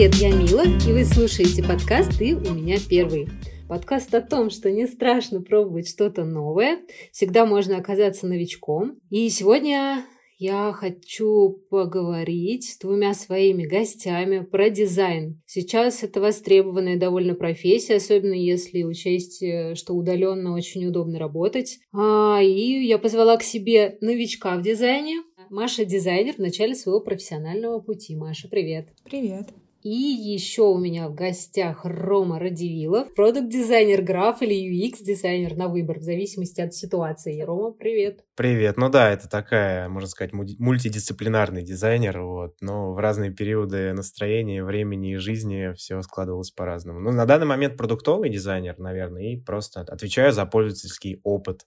Привет, я Мила, и вы слушаете подкаст «Ты у меня первый». Подкаст о том, что не страшно пробовать что-то новое, всегда можно оказаться новичком. И сегодня я хочу поговорить с двумя своими гостями про дизайн. Сейчас это востребованная довольно профессия, особенно если учесть, э, что удаленно очень удобно работать. А, и я позвала к себе новичка в дизайне. Маша дизайнер в начале своего профессионального пути. Маша, привет. Привет. И еще у меня в гостях Рома Радивилов, продукт-дизайнер граф или UX-дизайнер на выбор, в зависимости от ситуации. Рома, привет. Привет. Ну да, это такая, можно сказать, мультидисциплинарный дизайнер, вот, но в разные периоды настроения, времени и жизни все складывалось по-разному. Ну, на данный момент продуктовый дизайнер, наверное, и просто отвечаю за пользовательский опыт.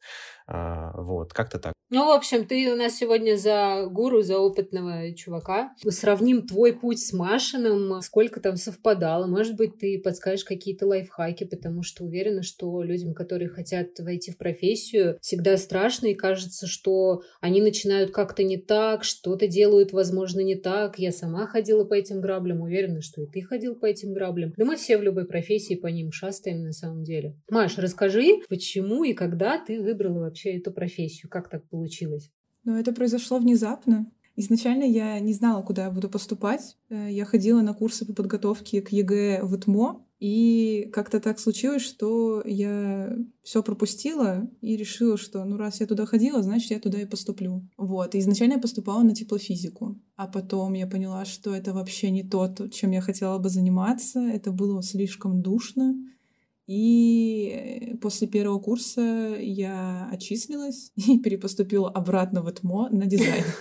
А, вот, как-то так. Ну, в общем, ты у нас сегодня за гуру, за опытного чувака. Сравним твой путь с Машиным, сколько там совпадало. Может быть, ты подскажешь какие-то лайфхаки, потому что уверена, что людям, которые хотят войти в профессию, всегда страшно и кажется, что они начинают как-то не так, что-то делают, возможно, не так. Я сама ходила по этим граблям, уверена, что и ты ходил по этим граблям. Да мы все в любой профессии по ним шастаем на самом деле. Маш, расскажи, почему и когда ты выбрала вообще эту профессию? Как так получилось? Ну, это произошло внезапно. Изначально я не знала, куда я буду поступать. Э, я ходила на курсы по подготовке к ЕГЭ в ИТМО, и как-то так случилось, что я все пропустила и решила, что ну раз я туда ходила, значит я туда и поступлю. Вот. И изначально я поступала на теплофизику. А потом я поняла, что это вообще не то, чем я хотела бы заниматься. Это было слишком душно. И после первого курса я отчислилась и перепоступила обратно в ИТМО на дизайн.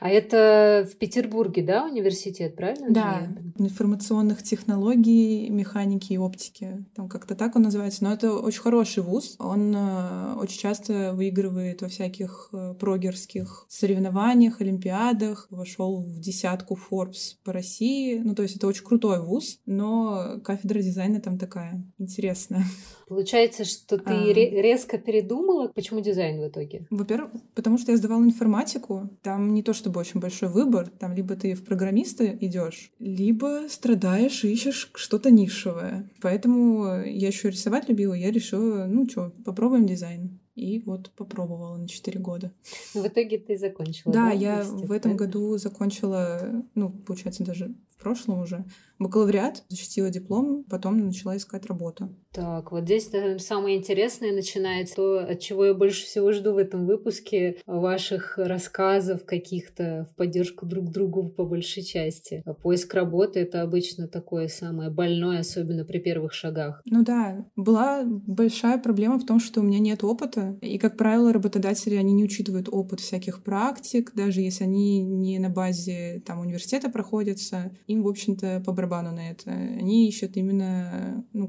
А это в Петербурге, да, университет, правильно? Да, информационных технологий, механики и оптики. Там как-то так он называется. Но это очень хороший вуз. Он э, очень часто выигрывает во всяких э, прогерских соревнованиях, олимпиадах. Вошел в десятку Forbes по России. Ну, то есть это очень крутой вуз, но кафедра дизайна там такая интересно. Получается, что ты а... резко передумала, почему дизайн в итоге? Во-первых, потому что я сдавала информатику. Там не то чтобы очень большой выбор. Там либо ты в программисты идешь, либо страдаешь и ищешь что-то нишевое. Поэтому я еще рисовать любила, я решила, ну что, попробуем дизайн. И вот попробовала на 4 года. В итоге ты закончила. Да, да я в этом году закончила, ну, получается, даже в прошлом уже, бакалавриат, защитила диплом, потом начала искать работу. Так, вот здесь наверное, самое интересное начинается, то, от чего я больше всего жду в этом выпуске, ваших рассказов каких-то в поддержку друг другу по большей части. А поиск работы — это обычно такое самое больное, особенно при первых шагах. Ну да, была большая проблема в том, что у меня нет опыта, и, как правило, работодатели, они не учитывают опыт всяких практик, даже если они не на базе там университета проходятся, им, в общем-то, по барабану на это. Они ищут именно ну,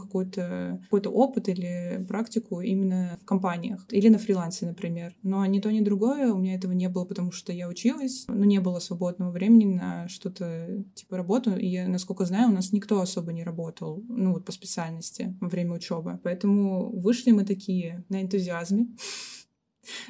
какой-то какой опыт или практику именно в компаниях или на фрилансе, например. Но ни то, ни другое у меня этого не было, потому что я училась, но не было свободного времени на что-то типа работу. И я, насколько знаю, у нас никто особо не работал, ну вот по специальности во время учебы. Поэтому вышли мы такие на энтузиазме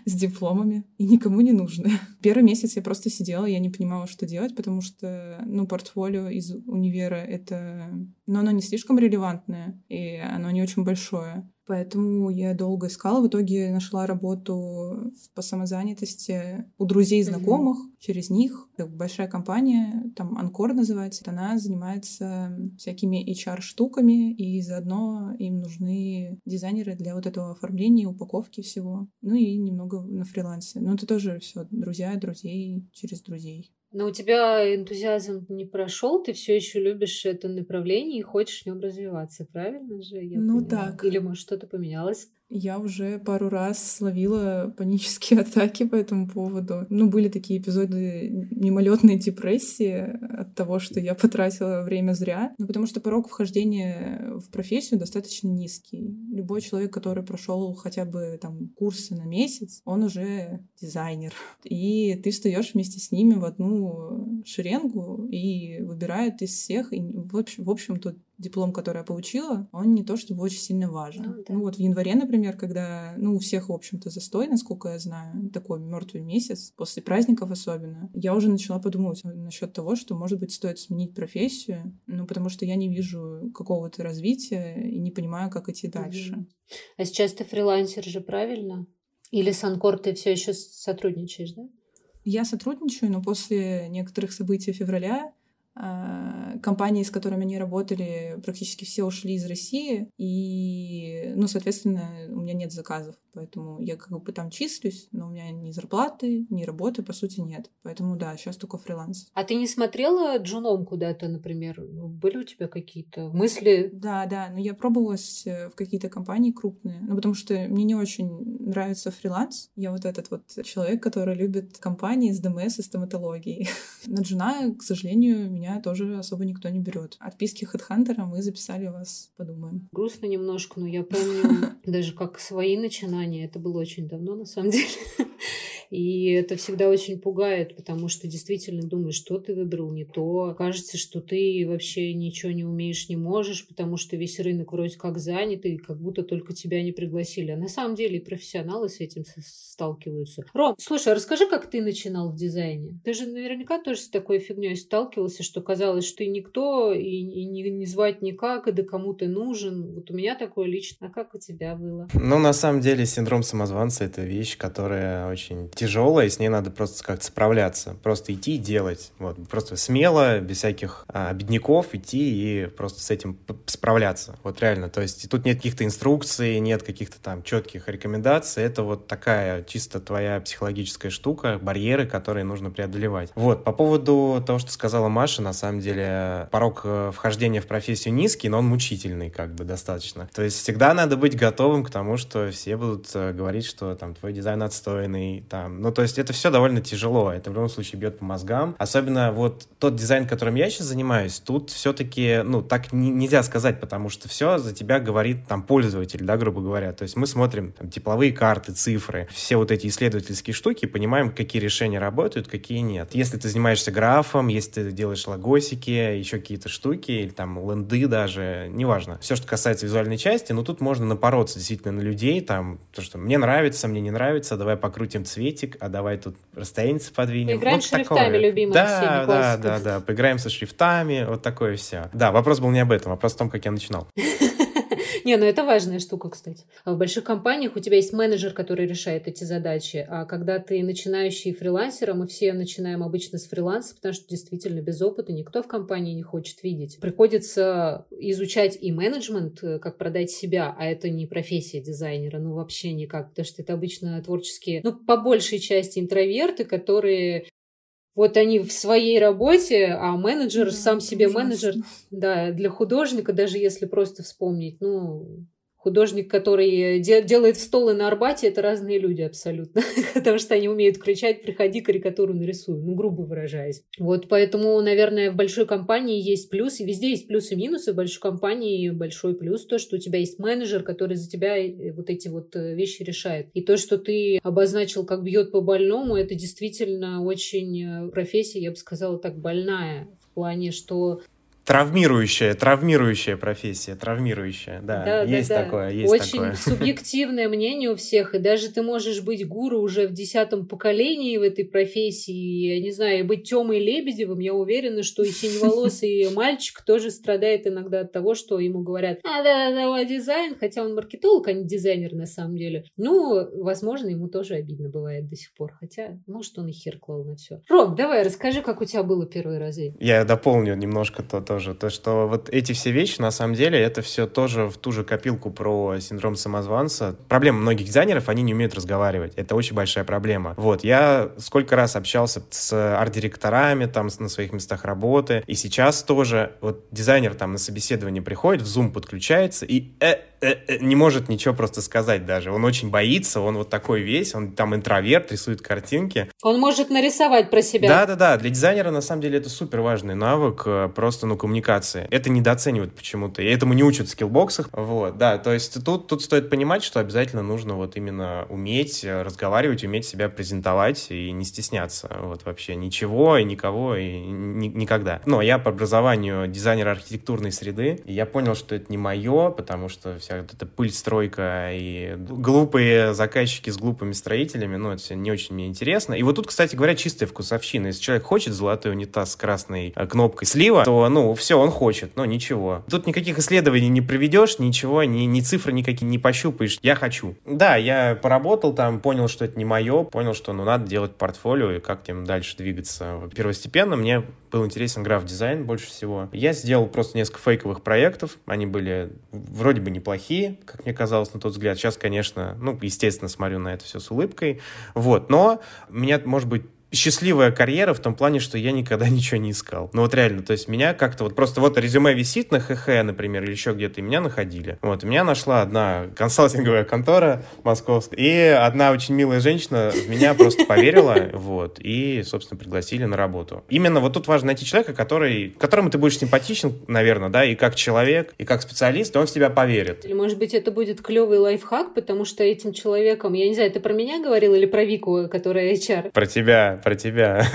с дипломами и никому не нужны. Первый месяц я просто сидела, я не понимала, что делать, потому что, ну, портфолио из универа — это... Но оно не слишком релевантное, и оно не очень большое. Поэтому я долго искала. В итоге нашла работу по самозанятости у друзей знакомых. Mm-hmm. Через них большая компания, там Анкор называется, она занимается всякими HR-штуками, и заодно им нужны дизайнеры для вот этого оформления, упаковки всего. Ну и немного на фрилансе. Но это тоже все друзья друзей через друзей. Но у тебя энтузиазм не прошел, ты все еще любишь это направление и хочешь в нем развиваться, правильно же? Я ну понимаю? так. Или может что-то поменялось? Я уже пару раз словила панические атаки по этому поводу. Ну, были такие эпизоды мимолетной депрессии от того, что я потратила время зря. Ну, потому что порог вхождения в профессию достаточно низкий. Любой человек, который прошел хотя бы там курсы на месяц, он уже дизайнер. И ты встаешь вместе с ними в одну шеренгу и выбирают из всех. И в общем, в общем тут диплом, который я получила, он не то чтобы очень сильно важен. Ну, да. ну вот в январе, например, когда, ну, у всех, в общем-то, застой, насколько я знаю, такой мертвый месяц, после праздников особенно, я уже начала подумывать насчет того, что, может быть, стоит сменить профессию, ну, потому что я не вижу какого-то развития и не понимаю, как идти дальше. А сейчас ты фрилансер же, правильно? Или с Анкор ты все еще сотрудничаешь, да? Я сотрудничаю, но после некоторых событий февраля компании, с которыми они работали, практически все ушли из России, и, ну, соответственно, у меня нет заказов, поэтому я как бы там числюсь, но у меня ни зарплаты, ни работы, по сути, нет. Поэтому, да, сейчас только фриланс. А ты не смотрела джуном куда-то, например? Были у тебя какие-то мысли? Да, да, но я пробовалась э, в какие-то компании крупные, ну, потому что мне не очень нравится фриланс. Я вот этот вот человек, который любит компании с ДМС и стоматологией. На джуна, к сожалению, меня тоже особо никто не берет. Отписки HeadHunter мы записали вас, подумаем. Грустно немножко, но я помню даже как свои начинания. Это было очень давно, на самом деле. И это всегда очень пугает, потому что действительно думаешь, что ты выбрал не то. Кажется, что ты вообще ничего не умеешь, не можешь, потому что весь рынок вроде как занят, и как будто только тебя не пригласили. А на самом деле и профессионалы с этим сталкиваются. Ром, слушай, а расскажи, как ты начинал в дизайне? Ты же наверняка тоже с такой фигней сталкивался, что казалось, что ты никто, и, и не, не звать никак, и да кому ты нужен. Вот у меня такое лично. А как у тебя было? Ну, на самом деле, синдром самозванца — это вещь, которая очень тяжелая, и с ней надо просто как-то справляться. Просто идти и делать. Вот. Просто смело, без всяких а, бедняков идти и просто с этим справляться. Вот реально. То есть тут нет каких-то инструкций, нет каких-то там четких рекомендаций. Это вот такая чисто твоя психологическая штука, барьеры, которые нужно преодолевать. Вот. По поводу того, что сказала Маша, на самом деле порог э, вхождения в профессию низкий, но он мучительный как бы достаточно. То есть всегда надо быть готовым к тому, что все будут э, говорить, что там твой дизайн отстойный, там ну, то есть это все довольно тяжело, это в любом случае бьет по мозгам. Особенно вот тот дизайн, которым я сейчас занимаюсь, тут все-таки, ну, так не, нельзя сказать, потому что все за тебя говорит там пользователь, да, грубо говоря. То есть мы смотрим там, тепловые карты, цифры, все вот эти исследовательские штуки, понимаем, какие решения работают, какие нет. Если ты занимаешься графом, если ты делаешь логосики, еще какие-то штуки, или там ленды даже, неважно. Все, что касается визуальной части, ну, тут можно напороться действительно на людей, там, то, что мне нравится, мне не нравится, давай покрутим цвет цветик, а давай тут расстояние подвинем. Поиграем вот шрифтами, такое. любимые да, да, да, да, поиграем со шрифтами, вот такое все. Да, вопрос был не об этом, вопрос о том, как я начинал. Не, ну это важная штука, кстати. А в больших компаниях у тебя есть менеджер, который решает эти задачи, а когда ты начинающий фрилансер, мы все начинаем обычно с фриланса, потому что действительно без опыта никто в компании не хочет видеть. Приходится изучать и менеджмент, э, как продать себя, а это не профессия дизайнера, ну вообще никак, потому что это обычно творческие, ну по большей части интроверты, которые вот они в своей работе, а менеджер да, сам себе ужасно. менеджер, да, для художника, даже если просто вспомнить, ну, художник, который де- делает столы на Арбате, это разные люди абсолютно, потому что они умеют кричать «приходи, карикатуру нарисую», ну, грубо выражаясь. Вот поэтому, наверное, в большой компании есть плюс, и везде есть плюсы и минусы, в большой компании большой плюс то, что у тебя есть менеджер, который за тебя э, вот эти вот э, вещи решает. И то, что ты обозначил, как бьет по больному, это действительно очень э, профессия, я бы сказала так, больная в плане, что Травмирующая, травмирующая профессия, травмирующая, да, да есть да, такое, есть Очень такое. субъективное мнение у всех, и даже ты можешь быть гуру уже в десятом поколении в этой профессии, я не знаю, быть Тёмой Лебедевым, я уверена, что и синеволосый мальчик тоже страдает иногда от того, что ему говорят, а, да, да, да, дизайн, хотя он маркетолог, а не дизайнер на самом деле. Ну, возможно, ему тоже обидно бывает до сих пор, хотя, может, он и хер клал на все. Ром, давай, расскажи, как у тебя было первые разы. Я дополню немножко то, то тоже. То, что вот эти все вещи, на самом деле, это все тоже в ту же копилку про синдром самозванца. Проблема многих дизайнеров, они не умеют разговаривать. Это очень большая проблема. Вот, я сколько раз общался с арт-директорами там на своих местах работы, и сейчас тоже вот дизайнер там на собеседование приходит, в Zoom подключается, и э, не может ничего просто сказать даже. Он очень боится, он вот такой весь, он там интроверт, рисует картинки. Он может нарисовать про себя. Да-да-да, для дизайнера на самом деле это супер важный навык, э, просто, ну, коммуникации. Это недооценивают почему-то, и этому не учат в скиллбоксах. Вот, да, то есть тут, тут стоит понимать, что обязательно нужно вот именно уметь разговаривать, уметь себя презентовать и не стесняться вот вообще ничего и никого и ни, никогда. Но я по образованию дизайнер архитектурной среды, и я понял, что это не мое, потому что вся вот эта пыль, стройка и глупые заказчики с глупыми строителями, ну, это все не очень мне интересно. И вот тут, кстати говоря, чистая вкусовщина. Если человек хочет золотой унитаз с красной э, кнопкой слива, то, ну, все, он хочет, но ничего. Тут никаких исследований не проведешь, ничего, ни, ни цифры никакие не пощупаешь. Я хочу. Да, я поработал там, понял, что это не мое, понял, что, ну, надо делать портфолио и как тем дальше двигаться. Первостепенно мне был интересен граф-дизайн больше всего. Я сделал просто несколько фейковых проектов. Они были вроде бы неплохие, как мне казалось на тот взгляд. Сейчас, конечно, ну, естественно, смотрю на это все с улыбкой. Вот, но меня, может быть, счастливая карьера в том плане, что я никогда ничего не искал. Ну вот реально, то есть меня как-то вот просто вот резюме висит на ХХ, например, или еще где-то, и меня находили. Вот, меня нашла одна консалтинговая контора московская, и одна очень милая женщина в меня просто поверила, вот, и, собственно, пригласили на работу. Именно вот тут важно найти человека, который, которому ты будешь симпатичен, наверное, да, и как человек, и как специалист, он в тебя поверит. Или, может быть, это будет клевый лайфхак, потому что этим человеком, я не знаю, ты про меня говорил или про Вику, которая HR? Про тебя, про тебя.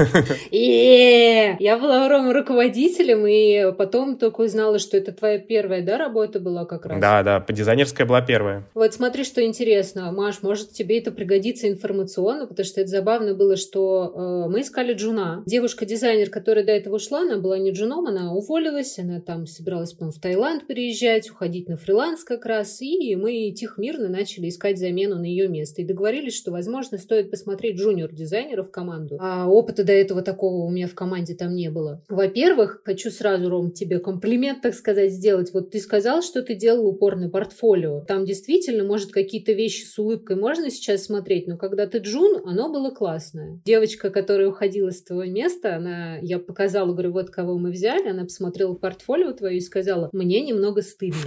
Я была руководителем, и потом только узнала, что это твоя первая, да, работа была как раз? Да, да, дизайнерская была первая. Вот смотри, что интересно, Маш, может тебе это пригодится информационно, потому что это забавно было, что э, мы искали джуна. Девушка-дизайнер, которая до этого ушла, она была не джуном, она уволилась, она там собиралась, по в Таиланд переезжать, уходить на фриланс как раз, и мы тихо мирно начали искать замену на ее место. И договорились, что, возможно, стоит посмотреть джуниор-дизайнера в команду, команду. А опыта до этого такого у меня в команде там не было. Во-первых, хочу сразу, Ром, тебе комплимент, так сказать, сделать. Вот ты сказал, что ты делал упор на портфолио. Там действительно, может, какие-то вещи с улыбкой можно сейчас смотреть, но когда ты джун, оно было классное. Девочка, которая уходила с твоего места, она, я показала, говорю, вот кого мы взяли, она посмотрела портфолио твое и сказала, мне немного стыдно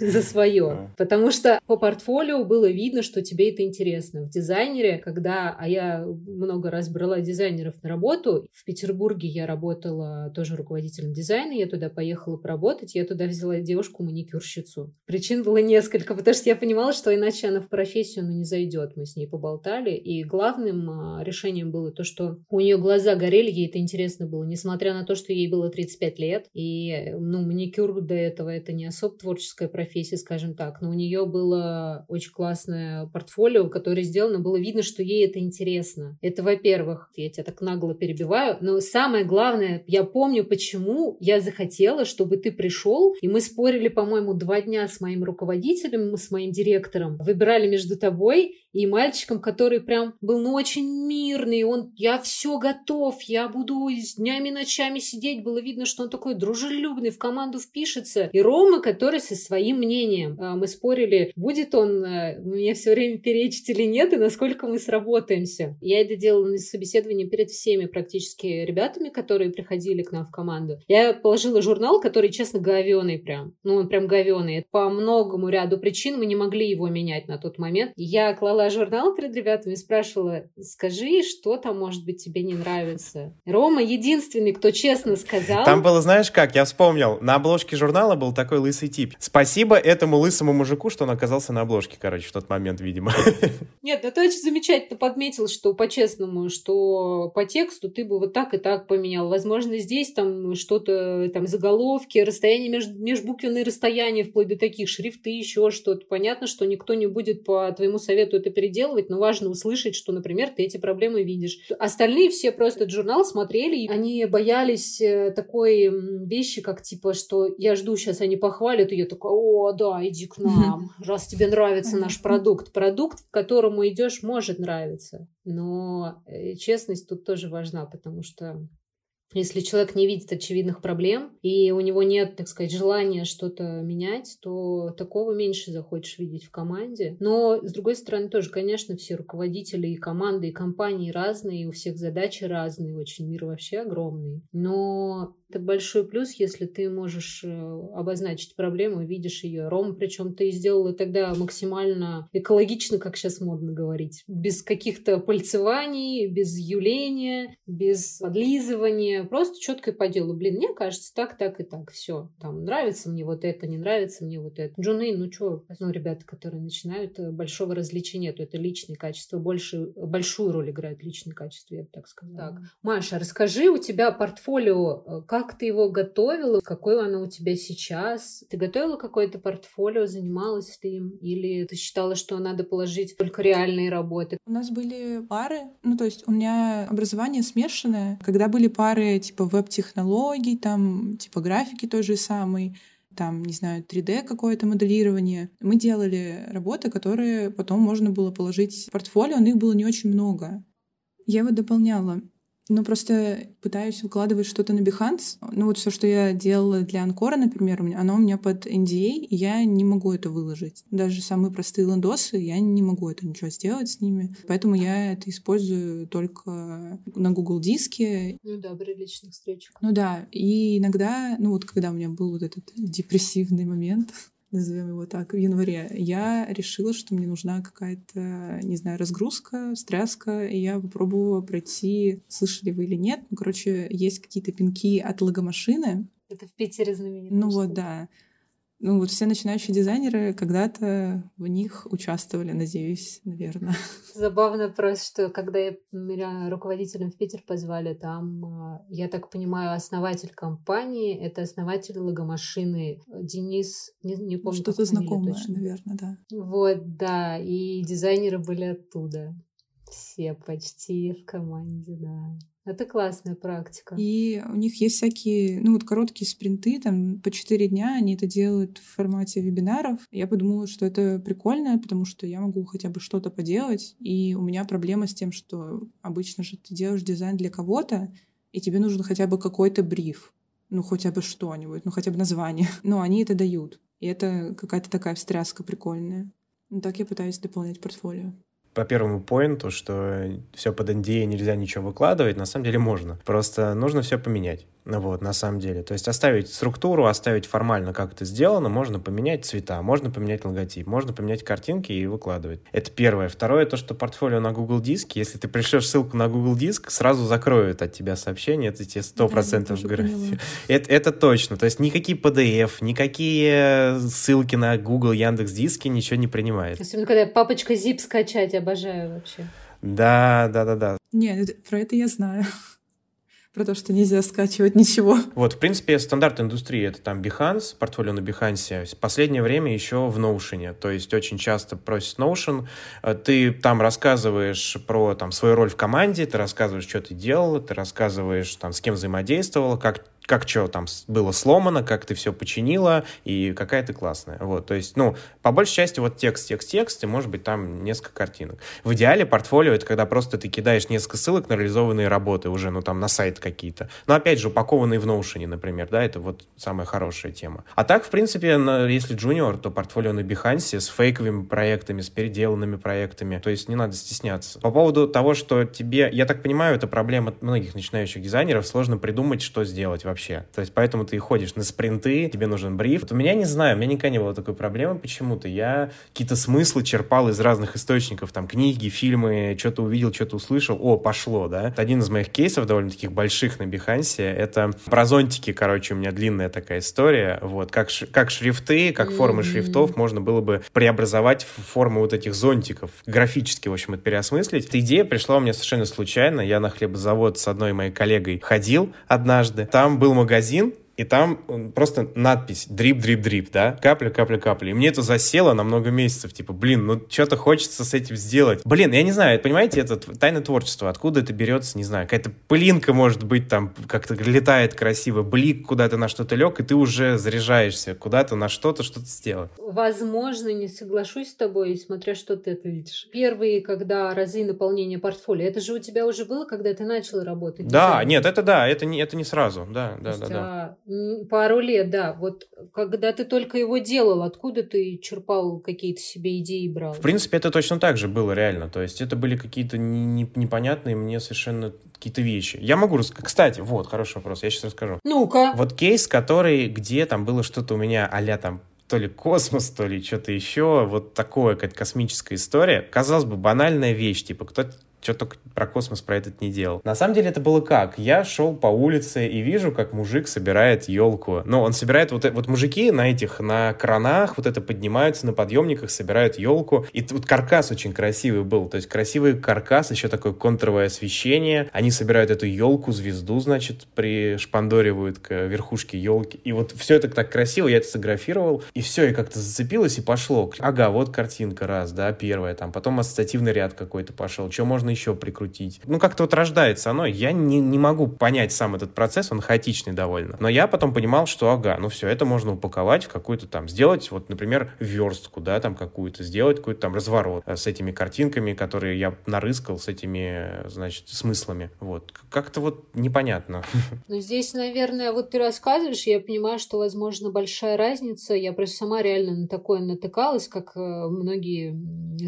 за свое. Потому что по портфолио было видно, что тебе это интересно. В дизайнере, когда, а я много раз раз брала дизайнеров на работу. В Петербурге я работала тоже руководителем дизайна, я туда поехала поработать, я туда взяла девушку-маникюрщицу. Причин было несколько, потому что я понимала, что иначе она в профессию ну, не зайдет. Мы с ней поболтали, и главным а, решением было то, что у нее глаза горели, ей это интересно было, несмотря на то, что ей было 35 лет, и ну, маникюр до этого это не особо творческая профессия, скажем так, но у нее было очень классное портфолио, которое сделано, было видно, что ей это интересно. Это, во-первых, во-первых, я тебя так нагло перебиваю, но самое главное, я помню, почему я захотела, чтобы ты пришел, и мы спорили, по-моему, два дня с моим руководителем, с моим директором, выбирали между тобой и мальчиком, который прям был, ну, очень мирный, он, я все готов, я буду днями и ночами сидеть, было видно, что он такой дружелюбный, в команду впишется, и Рома, который со своим мнением. А, мы спорили, будет он э, мне все время перечить или нет, и насколько мы сработаемся. Я это делала на собеседовании перед всеми практически ребятами, которые приходили к нам в команду. Я положила журнал, который, честно, говеный прям. Ну, он прям говеный. По многому ряду причин мы не могли его менять на тот момент. Я клала брала журнал перед ребятами и спрашивала, скажи, что там, может быть, тебе не нравится. Рома единственный, кто честно сказал. Там было, знаешь как, я вспомнил, на обложке журнала был такой лысый тип. Спасибо этому лысому мужику, что он оказался на обложке, короче, в тот момент, видимо. Нет, ну ты очень замечательно подметил, что по-честному, что по тексту ты бы вот так и так поменял. Возможно, здесь там что-то, там заголовки, расстояние между, межбуквенные расстояния, вплоть до таких шрифты, еще что-то. Понятно, что никто не будет по твоему совету это переделывать, но важно услышать, что, например, ты эти проблемы видишь. Остальные все просто этот журнал смотрели, и они боялись э, такой вещи, как типа, что я жду, сейчас они похвалят, и я такая, о, да, иди к нам, раз тебе нравится наш продукт. Продукт, к которому идешь, может нравиться, но э, честность тут тоже важна, потому что Если человек не видит очевидных проблем, и у него нет, так сказать, желания что-то менять, то такого меньше захочешь видеть в команде. Но, с другой стороны, тоже, конечно, все руководители и команды, и компании разные, и у всех задачи разные, очень мир вообще огромный. Но это большой плюс, если ты можешь э, обозначить проблему, видишь ее. Ром, причем ты сделала тогда максимально экологично, как сейчас модно говорить. Без каких-то пальцеваний, без юления, без подлизывания. Просто четко и по делу. Блин, мне кажется, так, так и так. Все. Там нравится мне вот это, не нравится мне вот это. Джуны, ну что, ну, ребята, которые начинают, э, большого различия нету. Это личные качества. Больше, большую роль играют личные качества, я бы так сказала. Так. Маша, расскажи, у тебя портфолио, э, как как ты его готовила, какое оно у тебя сейчас? Ты готовила какое-то портфолио, занималась ты им? Или ты считала, что надо положить только реальные работы? У нас были пары, ну то есть у меня образование смешанное. Когда были пары типа веб-технологий, там типа графики той же самой, там, не знаю, 3D какое-то моделирование. Мы делали работы, которые потом можно было положить в портфолио, но их было не очень много. Я его дополняла. Ну, просто пытаюсь выкладывать что-то на Behance. Ну, вот все, что я делала для Анкора, например, оно у меня под NDA, и я не могу это выложить. Даже самые простые лендосы, я не могу это ничего сделать с ними. Поэтому я это использую только на Google диске. Ну да, при личных встречах. Ну да, и иногда, ну вот когда у меня был вот этот депрессивный момент, назовем его так, в январе, я решила, что мне нужна какая-то, не знаю, разгрузка, стряска, и я попробовала пройти, слышали вы или нет, ну, короче, есть какие-то пинки от логомашины. Это в Питере знаменито. Ну вот, да. Ну вот все начинающие дизайнеры когда-то в них участвовали, надеюсь, наверное. Забавно просто, что когда меня руководителем в Питер позвали, там, а, я так понимаю, основатель компании, это основатель логомашины Денис, не, не помню. Что-то знакомое, точно. наверное, да. Вот, да, и дизайнеры были оттуда. Все почти в команде, да. Это классная практика. И у них есть всякие, ну вот короткие спринты, там по 4 дня они это делают в формате вебинаров. Я подумала, что это прикольно, потому что я могу хотя бы что-то поделать. И у меня проблема с тем, что обычно же ты делаешь дизайн для кого-то, и тебе нужен хотя бы какой-то бриф. Ну, хотя бы что-нибудь, ну, хотя бы название. Но они это дают. И это какая-то такая встряска прикольная. Ну, так я пытаюсь дополнять портфолио по первому поинту, что все под NDA нельзя ничего выкладывать, на самом деле можно. Просто нужно все поменять. Ну вот, на самом деле. То есть оставить структуру, оставить формально, как это сделано, можно поменять цвета, можно поменять логотип, можно поменять картинки и выкладывать. Это первое. Второе, то, что портфолио на Google Диск, если ты пришлешь ссылку на Google Диск, сразу закроют от тебя сообщение, это тебе 100% да, гарантия. Это, это точно. То есть никакие PDF, никакие ссылки на Google, Яндекс Диски ничего не принимает. Особенно, когда папочка zip скачать, обожаю вообще. Да, да, да, да. Нет, про это я знаю про то, что нельзя скачивать ничего. Вот, в принципе, стандарт индустрии — это там Behance, портфолио на Behance. В последнее время еще в Notion. То есть очень часто просит Notion. Э, ты там рассказываешь про там, свою роль в команде, ты рассказываешь, что ты делала, ты рассказываешь, там, с кем взаимодействовала, как как что там было сломано, как ты все починила, и какая ты классная. Вот, то есть, ну, по большей части вот текст, текст, текст, и может быть там несколько картинок. В идеале портфолио — это когда просто ты кидаешь несколько ссылок на реализованные работы уже, ну, там, на сайт какие-то. Но, опять же, упакованные в Notion, например, да, это вот самая хорошая тема. А так, в принципе, на, если junior, то портфолио на Behance с фейковыми проектами, с переделанными проектами, то есть не надо стесняться. По поводу того, что тебе, я так понимаю, это проблема многих начинающих дизайнеров, сложно придумать, что сделать вообще. То есть поэтому ты ходишь на спринты, тебе нужен бриф. Вот у меня не знаю, у меня никогда не было такой проблемы почему-то. Я какие-то смыслы черпал из разных источников, там книги, фильмы, что-то увидел, что-то услышал, о, пошло, да. Один из моих кейсов довольно таких больших на Бихансе, это про зонтики, короче, у меня длинная такая история, вот, как, как шрифты, как формы шрифтов можно было бы преобразовать в форму вот этих зонтиков, графически, в общем, это переосмыслить. Эта идея пришла у меня совершенно случайно, я на хлебозавод с одной моей коллегой ходил однажды, там был магазин, и там просто надпись «дрип, дрип, дрип», да, капля, капля, капля. И мне это засело на много месяцев, типа, блин, ну что-то хочется с этим сделать. Блин, я не знаю, понимаете, это тайна творчества, откуда это берется, не знаю, какая-то пылинка, может быть, там как-то летает красиво, блик куда-то на что-то лег, и ты уже заряжаешься куда-то на что-то, что-то сделать. Возможно, не соглашусь с тобой, смотря что ты это видишь. Первые, когда разы наполнения портфолио, это же у тебя уже было, когда ты начал работать? Да, нет, это да, это не, это не сразу, да, да, да, да. Пару лет, да. Вот когда ты только его делал, откуда ты черпал какие-то себе идеи брал? В принципе, это точно так же было реально. То есть это были какие-то не, не, непонятные мне совершенно какие-то вещи. Я могу рассказать. Кстати, вот, хороший вопрос, я сейчас расскажу. Ну-ка. Вот кейс, который, где там было что-то у меня а там то ли космос, то ли что-то еще, вот такое, какая-то космическая история. Казалось бы, банальная вещь, типа, кто что только про космос про этот не делал. На самом деле это было как? Я шел по улице и вижу, как мужик собирает елку. Но он собирает вот, вот мужики на этих, на кранах, вот это поднимаются на подъемниках, собирают елку. И тут каркас очень красивый был. То есть красивый каркас, еще такое контровое освещение. Они собирают эту елку, звезду, значит, пришпандоривают к верхушке елки. И вот все это так красиво, я это сфотографировал. И все, и как-то зацепилось и пошло. Ага, вот картинка раз, да, первая. Там потом ассоциативный ряд какой-то пошел. Что можно еще прикрутить. Ну, как-то вот рождается оно. Я не, не могу понять сам этот процесс, он хаотичный довольно. Но я потом понимал, что ага, ну все, это можно упаковать в какую-то там, сделать, вот, например, верстку, да, там какую-то, сделать какой-то там разворот э, с этими картинками, которые я нарыскал, с этими, значит, смыслами. Вот. Как-то вот непонятно. Ну, здесь, наверное, вот ты рассказываешь, я понимаю, что, возможно, большая разница. Я просто сама реально на такое натыкалась, как э, многие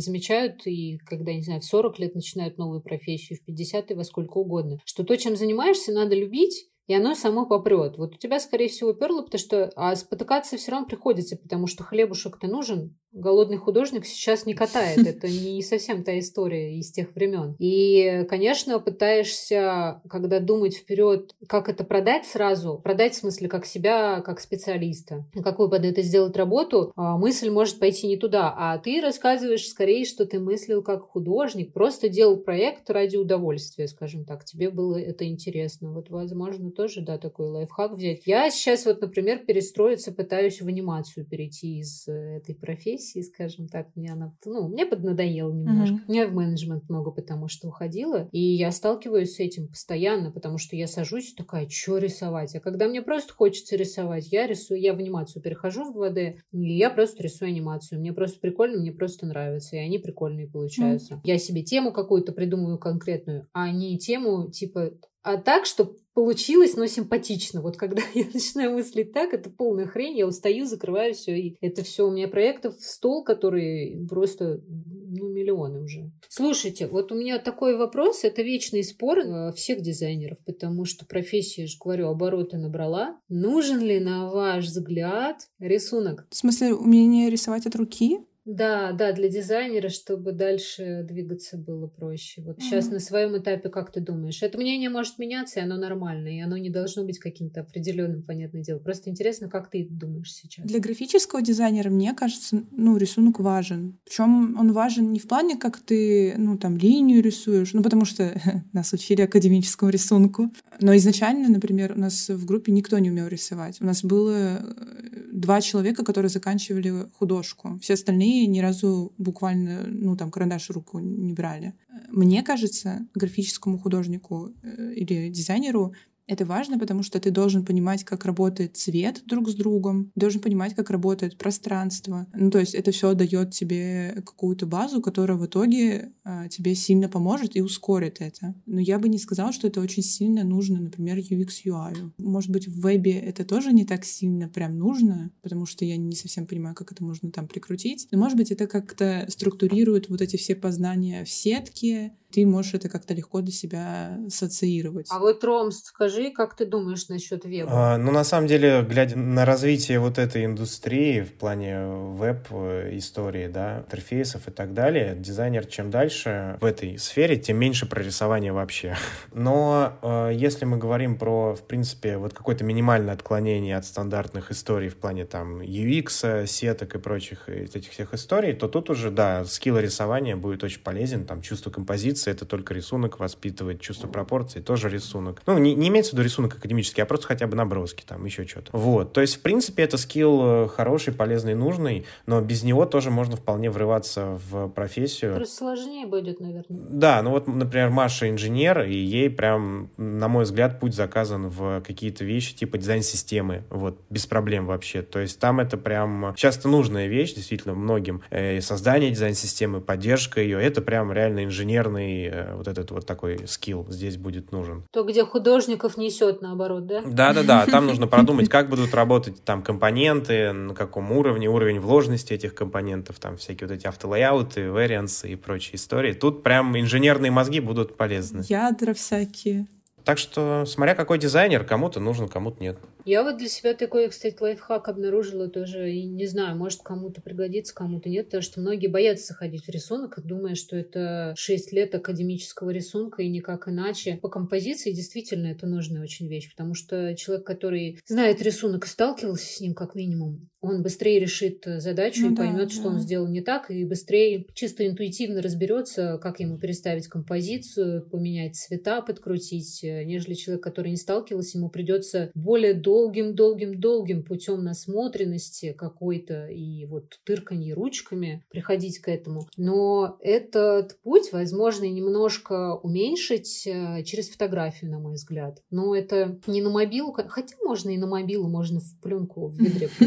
замечают, и когда, не знаю, в 40 лет начинают новую профессию в 50 и во сколько угодно. Что то, чем занимаешься, надо любить, и оно само попрет. Вот у тебя, скорее всего, перло, потому что а спотыкаться все равно приходится, потому что хлебушек-то нужен, голодный художник сейчас не катает. Это не совсем та история из тех времен. И, конечно, пытаешься, когда думать вперед, как это продать сразу, продать в смысле как себя, как специалиста, какую под это сделать работу, а, мысль может пойти не туда. А ты рассказываешь скорее, что ты мыслил как художник, просто делал проект ради удовольствия, скажем так. Тебе было это интересно. Вот, возможно, тоже, да, такой лайфхак взять. Я сейчас вот, например, перестроиться пытаюсь в анимацию перейти из э, этой профессии, скажем так, мне она, ну, мне поднадоело немножко. Mm-hmm. Я в менеджмент много потому что уходила, и я сталкиваюсь с этим постоянно, потому что я сажусь такая, что рисовать? А когда мне просто хочется рисовать, я рисую, я в анимацию перехожу в 2D, и я просто рисую анимацию. Мне просто прикольно, мне просто нравится, и они прикольные получаются. Mm-hmm. Я себе тему какую-то придумываю конкретную, а не тему типа а так, чтобы получилось, но симпатично. Вот когда я начинаю мыслить так, это полная хрень, я устаю, закрываю все, и это все у меня проектов в стол, который просто, ну, миллионы уже. Слушайте, вот у меня такой вопрос, это вечный спор э, всех дизайнеров, потому что профессия, я же говорю, обороты набрала. Нужен ли, на ваш взгляд, рисунок? В смысле, умение рисовать от руки? Да, да, для дизайнера, чтобы дальше двигаться было проще. Вот mm-hmm. сейчас на своем этапе, как ты думаешь? Это мнение может меняться, и оно нормально, и оно не должно быть каким-то определенным, понятное дело. Просто интересно, как ты думаешь сейчас? Для графического дизайнера, мне кажется, ну, рисунок важен. Причем он важен не в плане, как ты, ну, там, линию рисуешь, ну, потому что нас учили академическому рисунку. Но изначально, например, у нас в группе никто не умел рисовать. У нас было э, два человека, которые заканчивали художку. Все остальные ни разу буквально, ну, там, карандаш в руку не брали. Мне кажется, графическому художнику э, или дизайнеру это важно, потому что ты должен понимать, как работает цвет друг с другом, должен понимать, как работает пространство. Ну, то есть это все дает тебе какую-то базу, которая в итоге а, тебе сильно поможет и ускорит это. Но я бы не сказала, что это очень сильно нужно, например, UX UI. Может быть, в вебе это тоже не так сильно прям нужно, потому что я не совсем понимаю, как это можно там прикрутить. Но, может быть, это как-то структурирует вот эти все познания в сетке, ты можешь это как-то легко для себя ассоциировать. А вот, Ром, скажи, как ты думаешь насчет веба? А, ну, на самом деле, глядя на развитие вот этой индустрии в плане веб-истории, да, интерфейсов и так далее, дизайнер чем дальше в этой сфере, тем меньше прорисования вообще. Но э, если мы говорим про, в принципе, вот какое-то минимальное отклонение от стандартных историй в плане там UX, сеток и прочих этих всех историй, то тут уже, да, скилл рисования будет очень полезен, там, чувство композиции композиция — это только рисунок, воспитывает чувство пропорций, тоже рисунок. Ну, не, не имеется в виду рисунок академический, а просто хотя бы наброски, там, еще что-то. Вот, то есть, в принципе, это скилл э, хороший, полезный, нужный, но без него тоже можно вполне врываться в профессию. Просто сложнее будет, наверное. Да, ну вот, например, Маша инженер, и ей прям, на мой взгляд, путь заказан в какие-то вещи типа дизайн-системы, вот, без проблем вообще. То есть там это прям часто нужная вещь, действительно, многим. Э, создание дизайн-системы, поддержка ее, это прям реально инженерный э, вот этот вот такой скилл здесь будет нужен. То, где художников несет, наоборот, да? Да-да-да, там нужно продумать, как будут работать там компоненты, на каком уровне, уровень вложенности этих компонентов, там всякие вот эти автолейауты, variants и прочие истории. Тут прям инженерные мозги будут полезны. Ядра всякие. Так что, смотря какой дизайнер, кому-то нужен, кому-то нет. Я вот для себя такой, кстати, лайфхак обнаружила тоже, и не знаю, может кому-то пригодится, кому-то нет, потому что многие боятся ходить в рисунок, думая, что это 6 лет академического рисунка и никак иначе. По композиции действительно это нужная очень вещь, потому что человек, который знает рисунок и сталкивался с ним как минимум, он быстрее решит задачу ну, и да, поймет, да. что он сделал не так, и быстрее чисто интуитивно разберется, как ему переставить композицию, поменять цвета, подкрутить, нежели человек, который не сталкивался, ему придется более долгим-долгим-долгим путем насмотренности какой-то и вот тырканье ручками приходить к этому. Но этот путь возможно немножко уменьшить э, через фотографию, на мой взгляд. Но это не на мобилу, хотя можно и на мобилу, можно в пленку в ведре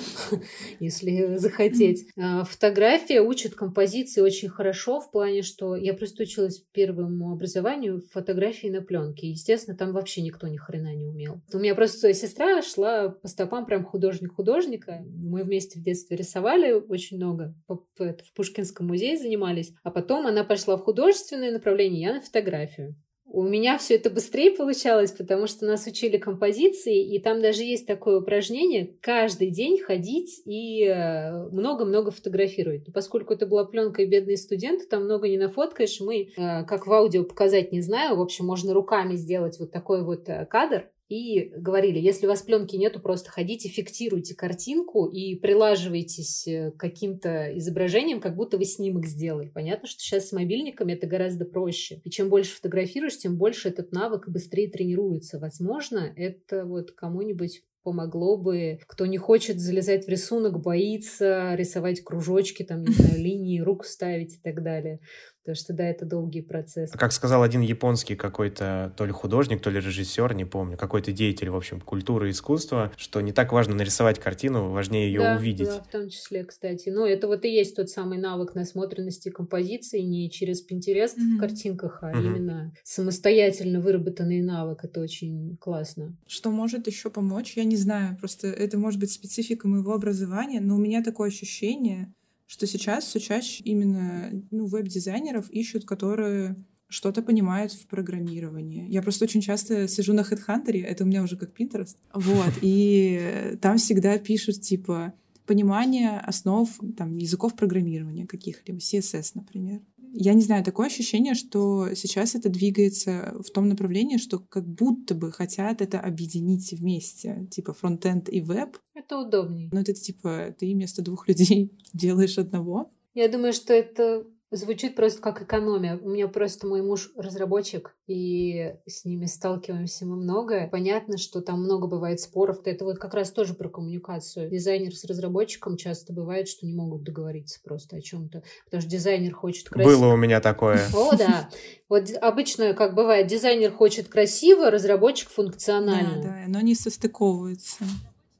если захотеть. А, фотография учит композиции очень хорошо в плане, что я просто училась первому образованию фотографии на пленке. Естественно, там вообще никто ни хрена не умел. У меня просто сестра шла по стопам прям художник-художника. Мы вместе в детстве рисовали очень много, в Пушкинском музее занимались. А потом она пошла в художественное направление, я на фотографию. У меня все это быстрее получалось, потому что нас учили композиции, и там даже есть такое упражнение каждый день ходить и э, много-много фотографировать. Но поскольку это была пленка и бедные студенты, там много не нафоткаешь, мы, э, как в аудио показать не знаю, в общем, можно руками сделать вот такой вот э, кадр, и говорили, если у вас пленки нету, просто ходите, фиктируйте картинку и прилаживайтесь э, к каким-то изображениям, как будто вы снимок сделали. Понятно, что сейчас с мобильниками это гораздо проще. И чем больше фотографируешь, тем больше этот навык быстрее тренируется. Возможно, это вот кому-нибудь помогло бы, кто не хочет залезать в рисунок, боится рисовать кружочки, там, не знаю, линии рук ставить и так далее. Потому что, да, это долгий процесс. Как сказал один японский какой-то то ли художник, то ли режиссер, не помню, какой-то деятель, в общем, культуры и искусства, что не так важно нарисовать картину, важнее ее да, увидеть. Да, в том числе, кстати. Ну, это вот и есть тот самый навык насмотренности композиции не через Pinterest mm-hmm. в картинках, а mm-hmm. именно самостоятельно выработанный навык. Это очень классно. Что может еще помочь? Я не знаю. Просто это может быть специфика моего образования, но у меня такое ощущение, что сейчас все чаще именно ну, веб-дизайнеров ищут, которые что-то понимают в программировании. Я просто очень часто сижу на HeadHunter, это у меня уже как Pinterest, вот, и там всегда пишут, типа, понимание основ там, языков программирования каких-либо, CSS, например. Я не знаю, такое ощущение, что сейчас это двигается в том направлении, что как будто бы хотят это объединить вместе, типа фронтенд и веб. Это удобнее. Но это типа ты вместо двух людей делаешь одного. Я думаю, что это Звучит просто как экономия. У меня просто мой муж разработчик, и с ними сталкиваемся мы много. Понятно, что там много бывает споров. Это вот как раз тоже про коммуникацию. Дизайнер с разработчиком часто бывает, что не могут договориться просто о чем-то. Потому что дизайнер хочет красиво. Было у меня такое. О, да. Вот обычно, как бывает, дизайнер хочет красиво, разработчик функционально. Да, да, но не состыковывается.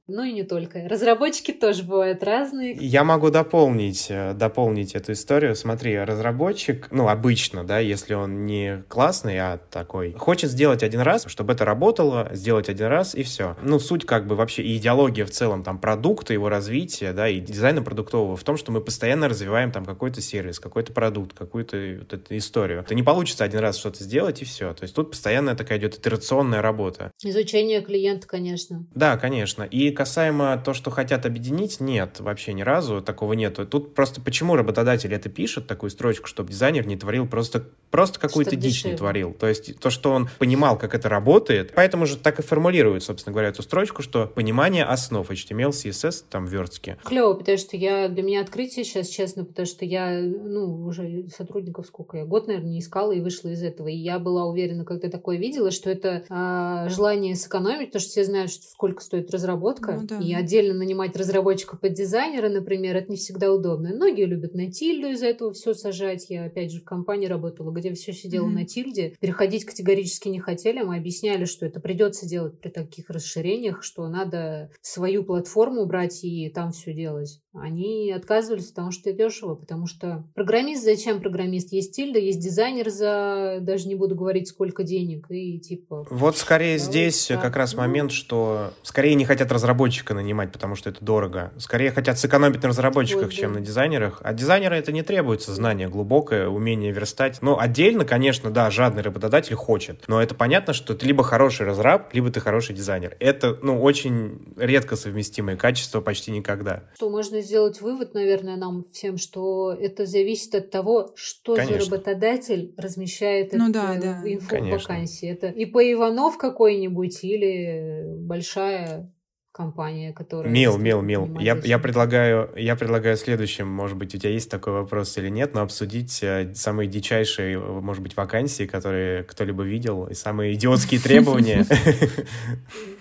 Ну и не только. Разработчики тоже бывают разные. Я могу дополнить, э, дополнить эту историю. Смотри, разработчик, ну, обычно, да, если он не классный, а такой, хочет сделать один раз, чтобы это работало, сделать один раз и все. Ну, суть как бы вообще и идеология в целом там продукта, его развития, да, и дизайна продуктового в том, что мы постоянно развиваем там какой-то сервис, какой-то продукт, какую-то вот эту историю. Это не получится один раз что-то сделать и все. То есть тут постоянная такая идет итерационная работа. Изучение клиента, конечно. Да, конечно. И касаемо то, что хотят объединить, нет, вообще ни разу такого нету. Тут просто почему работодатель это пишет, такую строчку, чтобы дизайнер не творил просто, просто какую-то дичь дешевле. не творил. То есть то, что он понимал, как это работает, поэтому же так и формулирует, собственно говоря, эту строчку, что понимание основ HTML, CSS, там, верстки. Клево, потому что я, для меня открытие сейчас, честно, потому что я, ну, уже сотрудников сколько я, год, наверное, не искала и вышла из этого. И я была уверена, когда такое видела, что это а, желание сэкономить, потому что все знают, что сколько стоит разработка, ну, да. и отдельно нанимать разработчика под дизайнера, например, это не всегда удобно. Многие любят на тильду из-за этого все сажать. Я, опять же, в компании работала, где все сидело mm-hmm. на тильде. Переходить категорически не хотели. Мы объясняли, что это придется делать при таких расширениях, что надо свою платформу брать и там все делать. Они отказывались, потому что это дешево, потому что программист, зачем программист? Есть тильда, есть дизайнер за, даже не буду говорить, сколько денег, и типа... Вот скорее здесь так. как раз ну... момент, что скорее не хотят разработчика нанимать, потому что это дорого. Скорее хотят сэкономить на разработчиках, чем на дизайнерах. А дизайнера это не требуется знание глубокое, умение верстать. Но отдельно, конечно, да, жадный работодатель хочет. Но это понятно, что ты либо хороший разраб, либо ты хороший дизайнер. Это, ну, очень редко совместимые качества, почти никогда. Что можно сделать вывод, наверное, нам всем, что это зависит от того, что Конечно. за работодатель размещает ну, это да, да. инфу Конечно. вакансии. Это и по Иванов какой-нибудь или большая компания, которая... Мил, мил, мил. Я, я, предлагаю, я предлагаю следующим, может быть, у тебя есть такой вопрос или нет, но обсудить э, самые дичайшие, может быть, вакансии, которые кто-либо видел, и самые идиотские требования.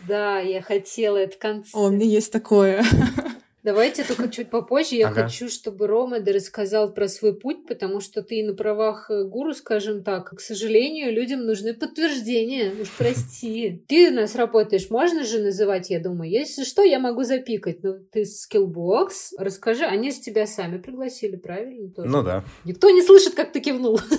Да, я хотела это конце. О, у меня есть такое. Давайте только чуть попозже. Я ага. хочу, чтобы Рома рассказал про свой путь, потому что ты на правах э, гуру, скажем так. К сожалению, людям нужны подтверждения. Уж прости. Ты у нас работаешь, можно же называть, я думаю. Если что, я могу запикать. Ну, ты Skillbox. Расскажи. Они же тебя сами пригласили, правильно? Тоже? Ну да. Никто не слышит, как ты кивнул.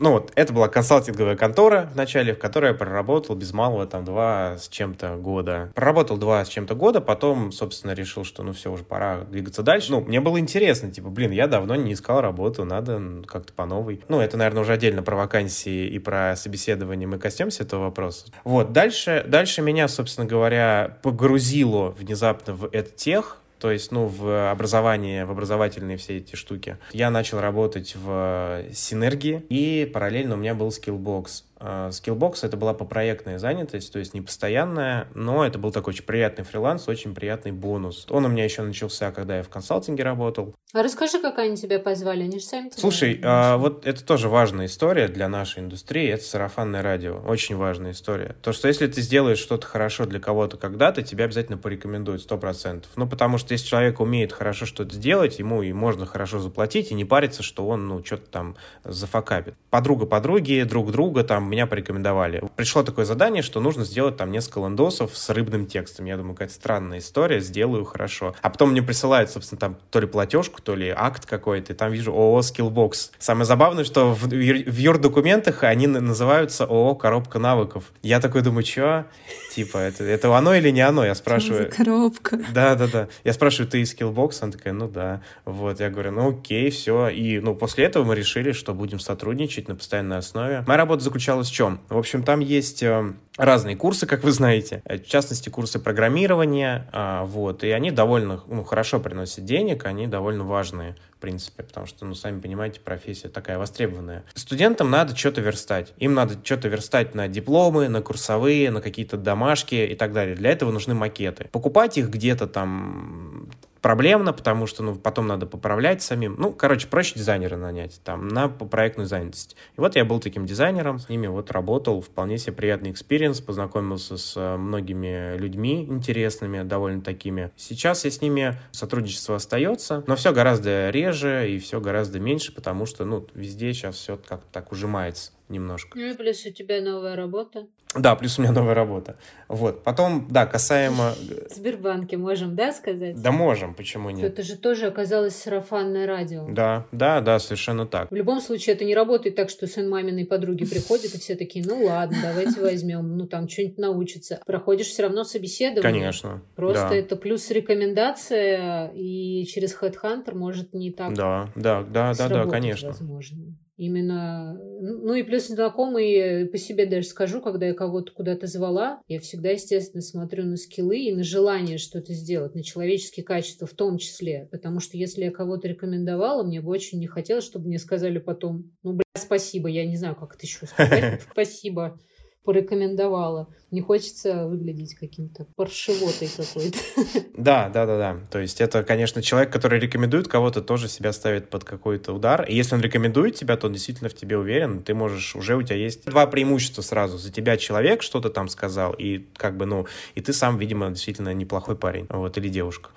Ну вот, это была консалтинговая контора в начале, в которой я проработал без малого там два с чем-то года. Проработал два с чем-то года, потом, собственно, решил, что ну все, уже пора двигаться дальше. Ну, мне было интересно, типа, блин, я давно не искал работу, надо как-то по новой. Ну, это, наверное, уже отдельно про вакансии и про собеседование мы коснемся этого вопроса. Вот, дальше, дальше меня, собственно говоря, погрузило внезапно в этот тех, то есть, ну, в образование, в образовательные все эти штуки. Я начал работать в Синергии, и параллельно у меня был Skillbox. А, Skillbox это была попроектная занятость, то есть не постоянная, но это был такой очень приятный фриланс, очень приятный бонус. Он у меня еще начался, когда я в консалтинге работал. А расскажи, как они тебя позвали, они же сами тебя Слушай, а, вот это тоже важная история для нашей индустрии, это сарафанное радио, очень важная история. То, что если ты сделаешь что-то хорошо для кого-то когда-то, тебя обязательно порекомендуют, сто процентов. Ну, потому что если человек умеет хорошо что-то сделать, ему и можно хорошо заплатить, и не париться, что он, ну, что-то там зафакапит. Подруга подруги, друг друга там меня порекомендовали. Пришло такое задание, что нужно сделать там несколько лендосов с рыбным текстом. Я думаю, какая-то странная история, сделаю хорошо. А потом мне присылают, собственно, там то ли платежку, то ли акт какой-то, и там вижу ООО Skillbox. Самое забавное, что в, в юрдокументах они называются ООО Коробка навыков. Я такой думаю, что? Типа, это, это оно или не оно? Я спрашиваю. коробка. Да, да, да. Я спрашиваю, ты из Skillbox? Она такая, ну да. Вот, я говорю, ну окей, все. И, ну, после этого мы решили, что будем сотрудничать на постоянной основе. Моя работа заключалась заключалась в чем? В общем, там есть э, разные курсы, как вы знаете, э, в частности, курсы программирования, а, вот, и они довольно ну, хорошо приносят денег, они довольно важные, в принципе, потому что, ну, сами понимаете, профессия такая востребованная. Студентам надо что-то верстать, им надо что-то верстать на дипломы, на курсовые, на какие-то домашки и так далее. Для этого нужны макеты. Покупать их где-то там проблемно, потому что ну, потом надо поправлять самим. Ну, короче, проще дизайнера нанять там на проектную занятость. И вот я был таким дизайнером, с ними вот работал, вполне себе приятный experience, познакомился с э, многими людьми интересными, довольно такими. Сейчас я с ними сотрудничество остается, но все гораздо реже и все гораздо меньше, потому что, ну, везде сейчас все как-то так ужимается немножко. Ну и плюс у тебя новая работа. Да, плюс у меня новая работа. Вот. Потом, да, касаемо... В Сбербанке можем, да, сказать? Да можем, почему нет? Это же тоже оказалось сарафанное радио. Да, да, да, совершенно так. В любом случае, это не работает так, что сын маминой подруги приходит, и все такие, ну ладно, давайте возьмем, ну там что-нибудь научится. Проходишь все равно собеседование. Конечно. Просто да. это плюс рекомендация, и через HeadHunter может не так Да, да, да, да, да, конечно. Возможно. Именно, ну и плюс знакомые, по себе даже скажу, когда я кого-то куда-то звала, я всегда, естественно, смотрю на скиллы и на желание что-то сделать, на человеческие качества в том числе. Потому что если я кого-то рекомендовала, мне бы очень не хотелось, чтобы мне сказали потом, ну, бля, спасибо, я не знаю, как это еще сказать, спасибо порекомендовала. Не хочется выглядеть каким-то паршивотой какой-то. Да, да, да, да. То есть это, конечно, человек, который рекомендует кого-то, тоже себя ставит под какой-то удар. И если он рекомендует тебя, то он действительно в тебе уверен. Ты можешь, уже у тебя есть два преимущества сразу. За тебя человек что-то там сказал, и как бы, ну, и ты сам, видимо, действительно неплохой парень. Вот, или девушка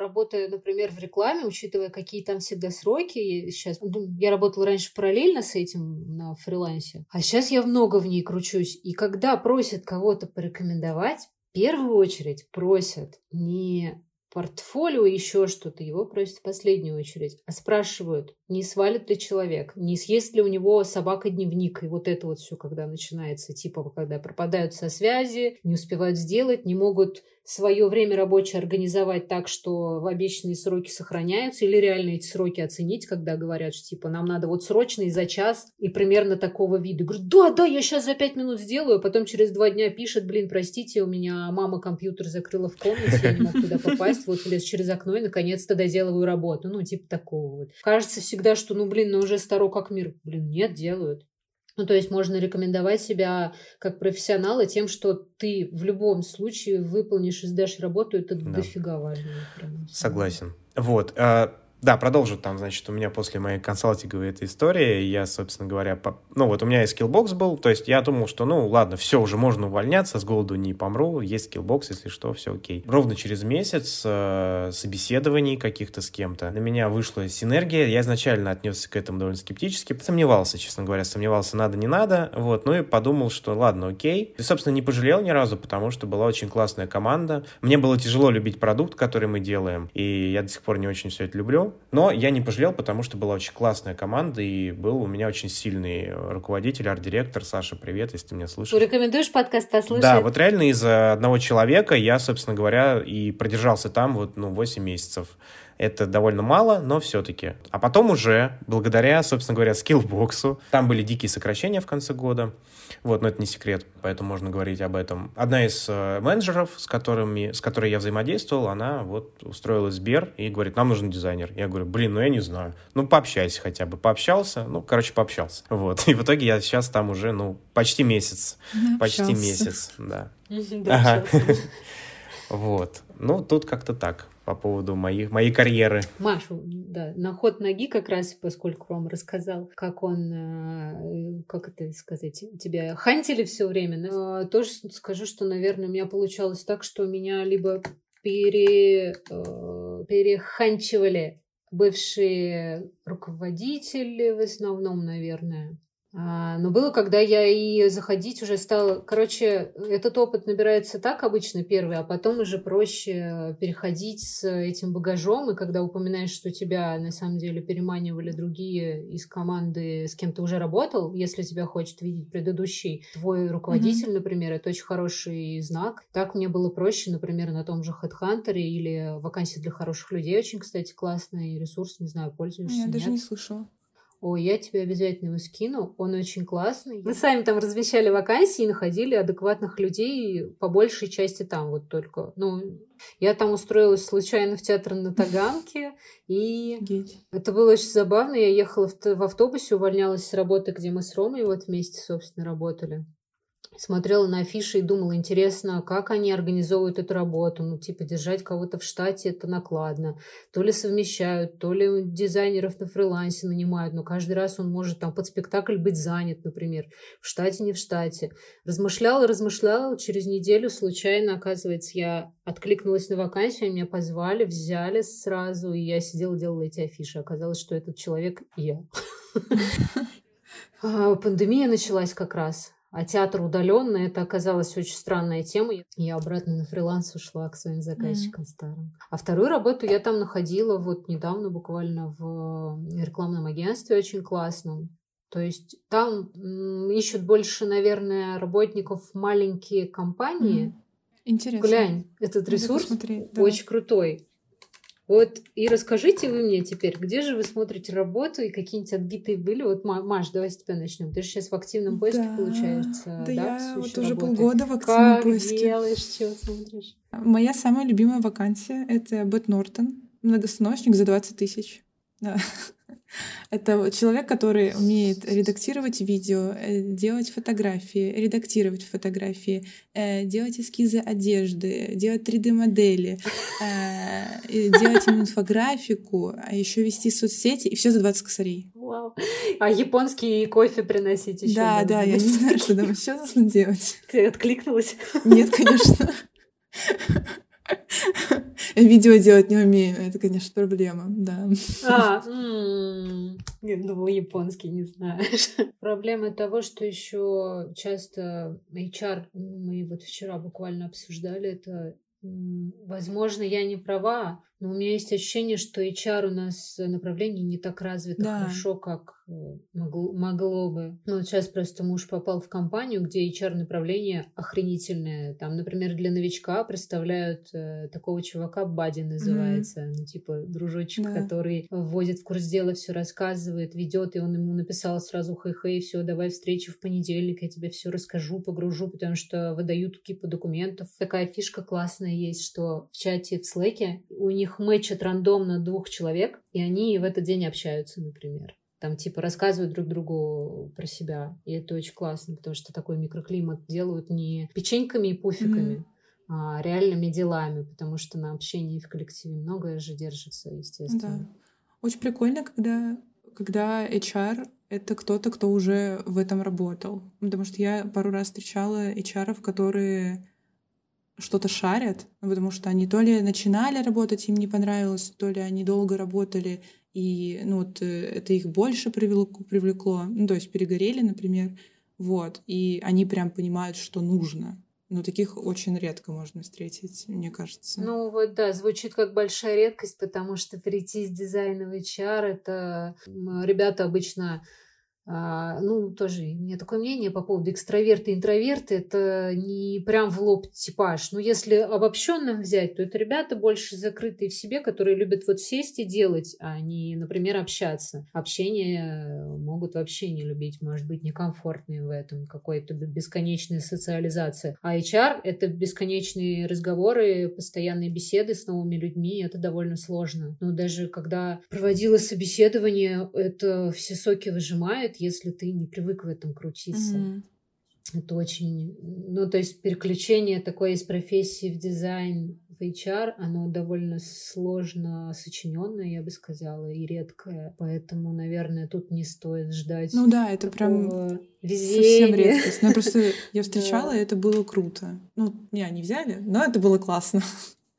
работая, например, в рекламе, учитывая, какие там всегда сроки, сейчас, ну, я работала раньше параллельно с этим на фрилансе, а сейчас я много в ней кручусь. И когда просят кого-то порекомендовать, в первую очередь просят не портфолио, еще что-то, его просят в последнюю очередь, а спрашивают, не свалит ли человек, не съест ли у него собака-дневник, и вот это вот все, когда начинается, типа, когда пропадают со связи, не успевают сделать, не могут свое время рабочее организовать так, что в обещанные сроки сохраняются, или реально эти сроки оценить, когда говорят, что типа нам надо вот срочно и за час, и примерно такого вида. Говорю, да, да, я сейчас за пять минут сделаю, а потом через два дня пишет, блин, простите, у меня мама компьютер закрыла в комнате, я не мог туда попасть, вот влез через окно и наконец-то доделываю работу. Ну, типа такого вот. Кажется всегда, что, ну, блин, ну уже старо как мир. Блин, нет, делают. Ну, то есть можно рекомендовать себя как профессионала тем, что ты в любом случае выполнишь и сдашь работу, это да. дофига важно. Согласен. Вот. А да, продолжу там, значит, у меня после моей консалтинговой этой истории, я, собственно говоря, по... ну вот у меня и Skillbox был, то есть я думал, что, ну ладно, все, уже можно увольняться, с голоду не помру, есть Skillbox, если что, все окей. Ровно через месяц э, собеседований каких-то с кем-то на меня вышла Синергия, я изначально отнесся к этому довольно скептически, сомневался, честно говоря, сомневался, надо, не надо, вот, ну и подумал, что ладно, окей. И, собственно, не пожалел ни разу, потому что была очень классная команда. Мне было тяжело любить продукт, который мы делаем, и я до сих пор не очень все это люблю, но я не пожалел, потому что была очень классная команда, и был у меня очень сильный руководитель, арт-директор. Саша, привет, если ты меня слышишь. Рекомендуешь подкаст послушать? Да, вот реально из-за одного человека я, собственно говоря, и продержался там вот, ну, 8 месяцев. Это довольно мало, но все-таки. А потом уже, благодаря, собственно говоря, скиллбоксу, там были дикие сокращения в конце года. Вот, но это не секрет, поэтому можно говорить об этом. Одна из э, менеджеров, с, которыми, с которой я взаимодействовал, она вот устроилась в Сбер и говорит, нам нужен дизайнер. Я говорю, блин, ну я не знаю. Ну, пообщайся хотя бы. Пообщался, ну, короче, пообщался. Вот. И в итоге я сейчас там уже, ну, почти месяц. Почти месяц, да. Ага. Вот. Ну, тут как-то так по поводу моих, моей карьеры. Машу, да, на ход ноги как раз, поскольку вам рассказал, как он, э, как это сказать, тебя хантили все время, но тоже скажу, что, наверное, у меня получалось так, что меня либо пере, э, переханчивали бывшие руководители в основном, наверное, а, но было, когда я и заходить уже стала... Короче, этот опыт набирается так обычно первый, а потом уже проще переходить с этим багажом. И когда упоминаешь, что тебя на самом деле переманивали другие из команды, с кем ты уже работал, если тебя хочет видеть предыдущий твой руководитель, mm-hmm. например, это очень хороший знак. Так мне было проще, например, на том же HeadHunter или вакансии для хороших людей. Очень, кстати, классный ресурс, не знаю, пользуешься. Я нет? даже не слышала. Ой, я тебе обязательно его скину, он очень классный. Мы сами там размещали вакансии и находили адекватных людей по большей части там вот только. Ну, я там устроилась случайно в театр на Таганке, и это было очень забавно. Я ехала в автобусе, увольнялась с работы, где мы с Ромой вот вместе, собственно, работали смотрела на афиши и думала, интересно, как они организовывают эту работу. Ну, типа, держать кого-то в штате это накладно. То ли совмещают, то ли дизайнеров на фрилансе нанимают, но каждый раз он может там под спектакль быть занят, например, в штате, не в штате. Размышляла, размышляла, через неделю случайно, оказывается, я откликнулась на вакансию, меня позвали, взяли сразу, и я сидела, делала эти афиши. Оказалось, что этот человек я. А, пандемия началась как раз. А театр удаленный, это оказалась очень странная тема. Я обратно на фриланс ушла к своим заказчикам mm. старым. А вторую работу я там находила вот недавно буквально в рекламном агентстве очень классном. То есть там ищут больше, наверное, работников маленькие компании. Mm. Интересно. Глянь, этот ресурс да. очень крутой. Вот и расскажите вы мне теперь, где же вы смотрите работу и какие-нибудь отбитые были? Вот, Маш, давай с тебя начнем. Ты же сейчас в активном поиске, да, получается. Да, да я вот уже работы? полгода в активном как поиске. делаешь, что смотришь? Моя самая любимая вакансия — это Бет Нортон, многостаночник за 20 тысяч. Да. Это человек, который умеет редактировать видео, э, делать фотографии, редактировать фотографии, э, делать эскизы одежды, делать 3D-модели, э, делать инфографику, а еще вести соцсети, и все за 20 косарей. Вау. А японский кофе приносить еще? Да, да, я не знаю, что там еще нужно делать. Ты откликнулась? Нет, конечно. Видео делать не умею, это, конечно, проблема, да. А, нет, думала, японский не знаешь. Проблема того, что еще часто HR, мы вот вчера буквально обсуждали это, возможно, я не права, но у меня есть ощущение, что HR у нас направление не так развито Да. хорошо, как э, могло, могло бы. Ну, вот сейчас просто муж попал в компанию, где HR-направление охренительное. Там, например, для новичка представляют э, такого чувака, Бади называется, ну, типа, дружочек, Да. который вводит в курс дела, все рассказывает, ведет, и он ему написал сразу хей-хей, все, давай встречи в понедельник, я тебе все расскажу, погружу, потому что выдают кипу документов. Такая фишка классная есть, что в чате в Слэке у них мэчат рандомно двух человек, и они в этот день общаются, например. Там типа рассказывают друг другу про себя. И это очень классно, потому что такой микроклимат делают не печеньками и пуфиками, а реальными делами, потому что на общении в коллективе многое же держится, естественно. Да. Очень прикольно, когда, когда HR — это кто-то, кто уже в этом работал. Потому что я пару раз встречала HR, которые что-то шарят, потому что они то ли начинали работать, им не понравилось, то ли они долго работали, и ну, вот, э, это их больше привлекло, привлекло, ну, то есть перегорели, например, вот, и они прям понимают, что нужно. Но таких очень редко можно встретить, мне кажется. Ну вот да, звучит как большая редкость, потому что перейти из дизайна в HR это ребята обычно а, ну, тоже у меня такое мнение по поводу экстраверты и интроверты. Это не прям в лоб типаж. Но если обобщенным взять, то это ребята больше закрытые в себе, которые любят вот сесть и делать, а не, например, общаться. Общение могут вообще не любить, может быть, некомфортные в этом, какой-то бесконечная социализация. А HR — это бесконечные разговоры, постоянные беседы с новыми людьми, это довольно сложно. Но даже когда проводила собеседование, это все соки выжимает, если ты не привык в этом крутиться. Мгм. Это очень... Ну, то есть переключение такой из профессии в дизайн в HR, оно довольно сложно сочиненное, я бы сказала, и редкое. Поэтому, наверное, тут не стоит ждать Ну да, это прям такого совсем везения. редкость. Ну, просто я встречала, и это было круто. Ну, не, они взяли, но это было классно.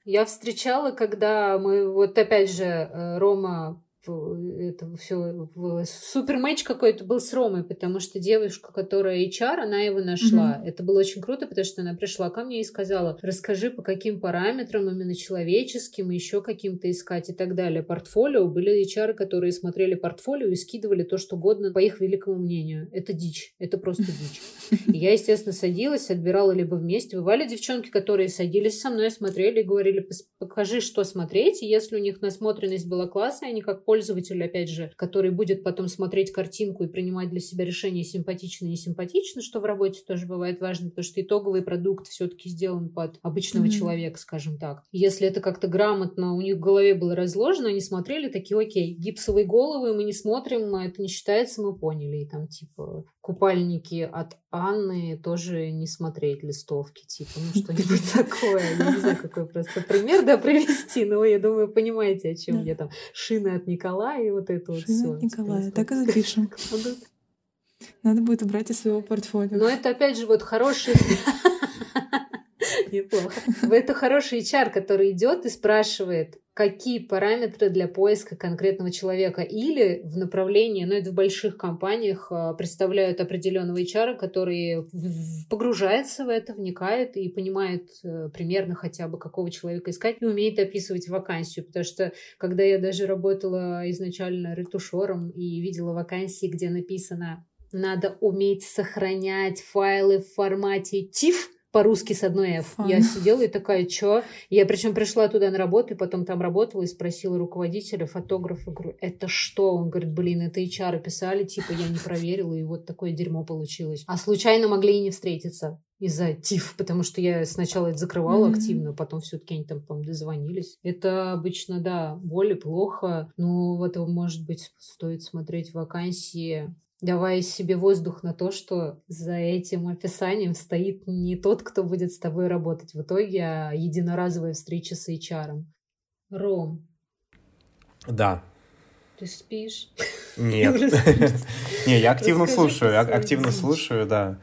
Я встречала, когда мы, вот опять же, э, Рома это все в супер матч какой-то был с Ромой, потому что девушка, которая HR, она его нашла. Мгм. Это было очень круто, потому что она пришла ко мне и сказала, расскажи, по каким параметрам, именно человеческим, еще каким-то искать и так далее. Портфолио. Были HR, которые смотрели портфолио и скидывали то, что угодно, по их великому мнению. Это дичь. Это просто дичь. И я, естественно, садилась, отбирала либо вместе. Бывали девчонки, которые садились со мной, смотрели и говорили, «Пос- покажи, что смотреть. И если у них насмотренность была классная, они как пользователь, опять же, который будет потом смотреть картинку и принимать для себя решение симпатично, не симпатично, что в работе тоже бывает важно, потому что итоговый продукт все-таки сделан под обычного Мгм. человека, скажем так. Если это как-то грамотно у них в голове было разложено, они смотрели такие, окей, гипсовые головы мы не смотрим, а это не считается, мы поняли. И там, типа, купальники от Анны тоже не смотреть листовки, типа, ну что-нибудь такое. Я не знаю, какой просто пример, да, привести, но я думаю, понимаете, о чем я там. Шины от Николая и вот это вот все. Николая, так и запишем. Надо будет убрать из своего портфолио. Но это опять же вот хороший... Неплохо. Это хороший HR, который идет и спрашивает, какие параметры для поиска конкретного человека. Или в направлении, ну это в больших компаниях, а, представляют определенного HR, который погружается в это, вникает и понимает э, примерно хотя бы, какого человека искать, и умеет описывать вакансию. Потому что, когда я даже работала изначально ретушером и видела вакансии, где написано надо уметь сохранять файлы в формате TIFF, по-русски с одной F. Фан. Я сидела и такая, чё? Я причем пришла туда на работу, и потом там работала и спросила руководителя, фотографа, говорю, это что? Он говорит, блин, это HR писали, типа, я не проверила, и вот такое дерьмо получилось. А случайно могли и не встретиться из-за ТИФ, потому что я сначала это закрывала Мгм. активно, потом все-таки они там, по-моему, дозвонились. Это обычно, да, боль и плохо, но вот, может быть, стоит смотреть вакансии давая себе воздух на то, что за этим описанием стоит не тот, кто будет с тобой работать в итоге, а единоразовая встреча с HR. Ром, Да. ты спишь? Нет. Не, я активно слушаю, свою активно слушаю, да.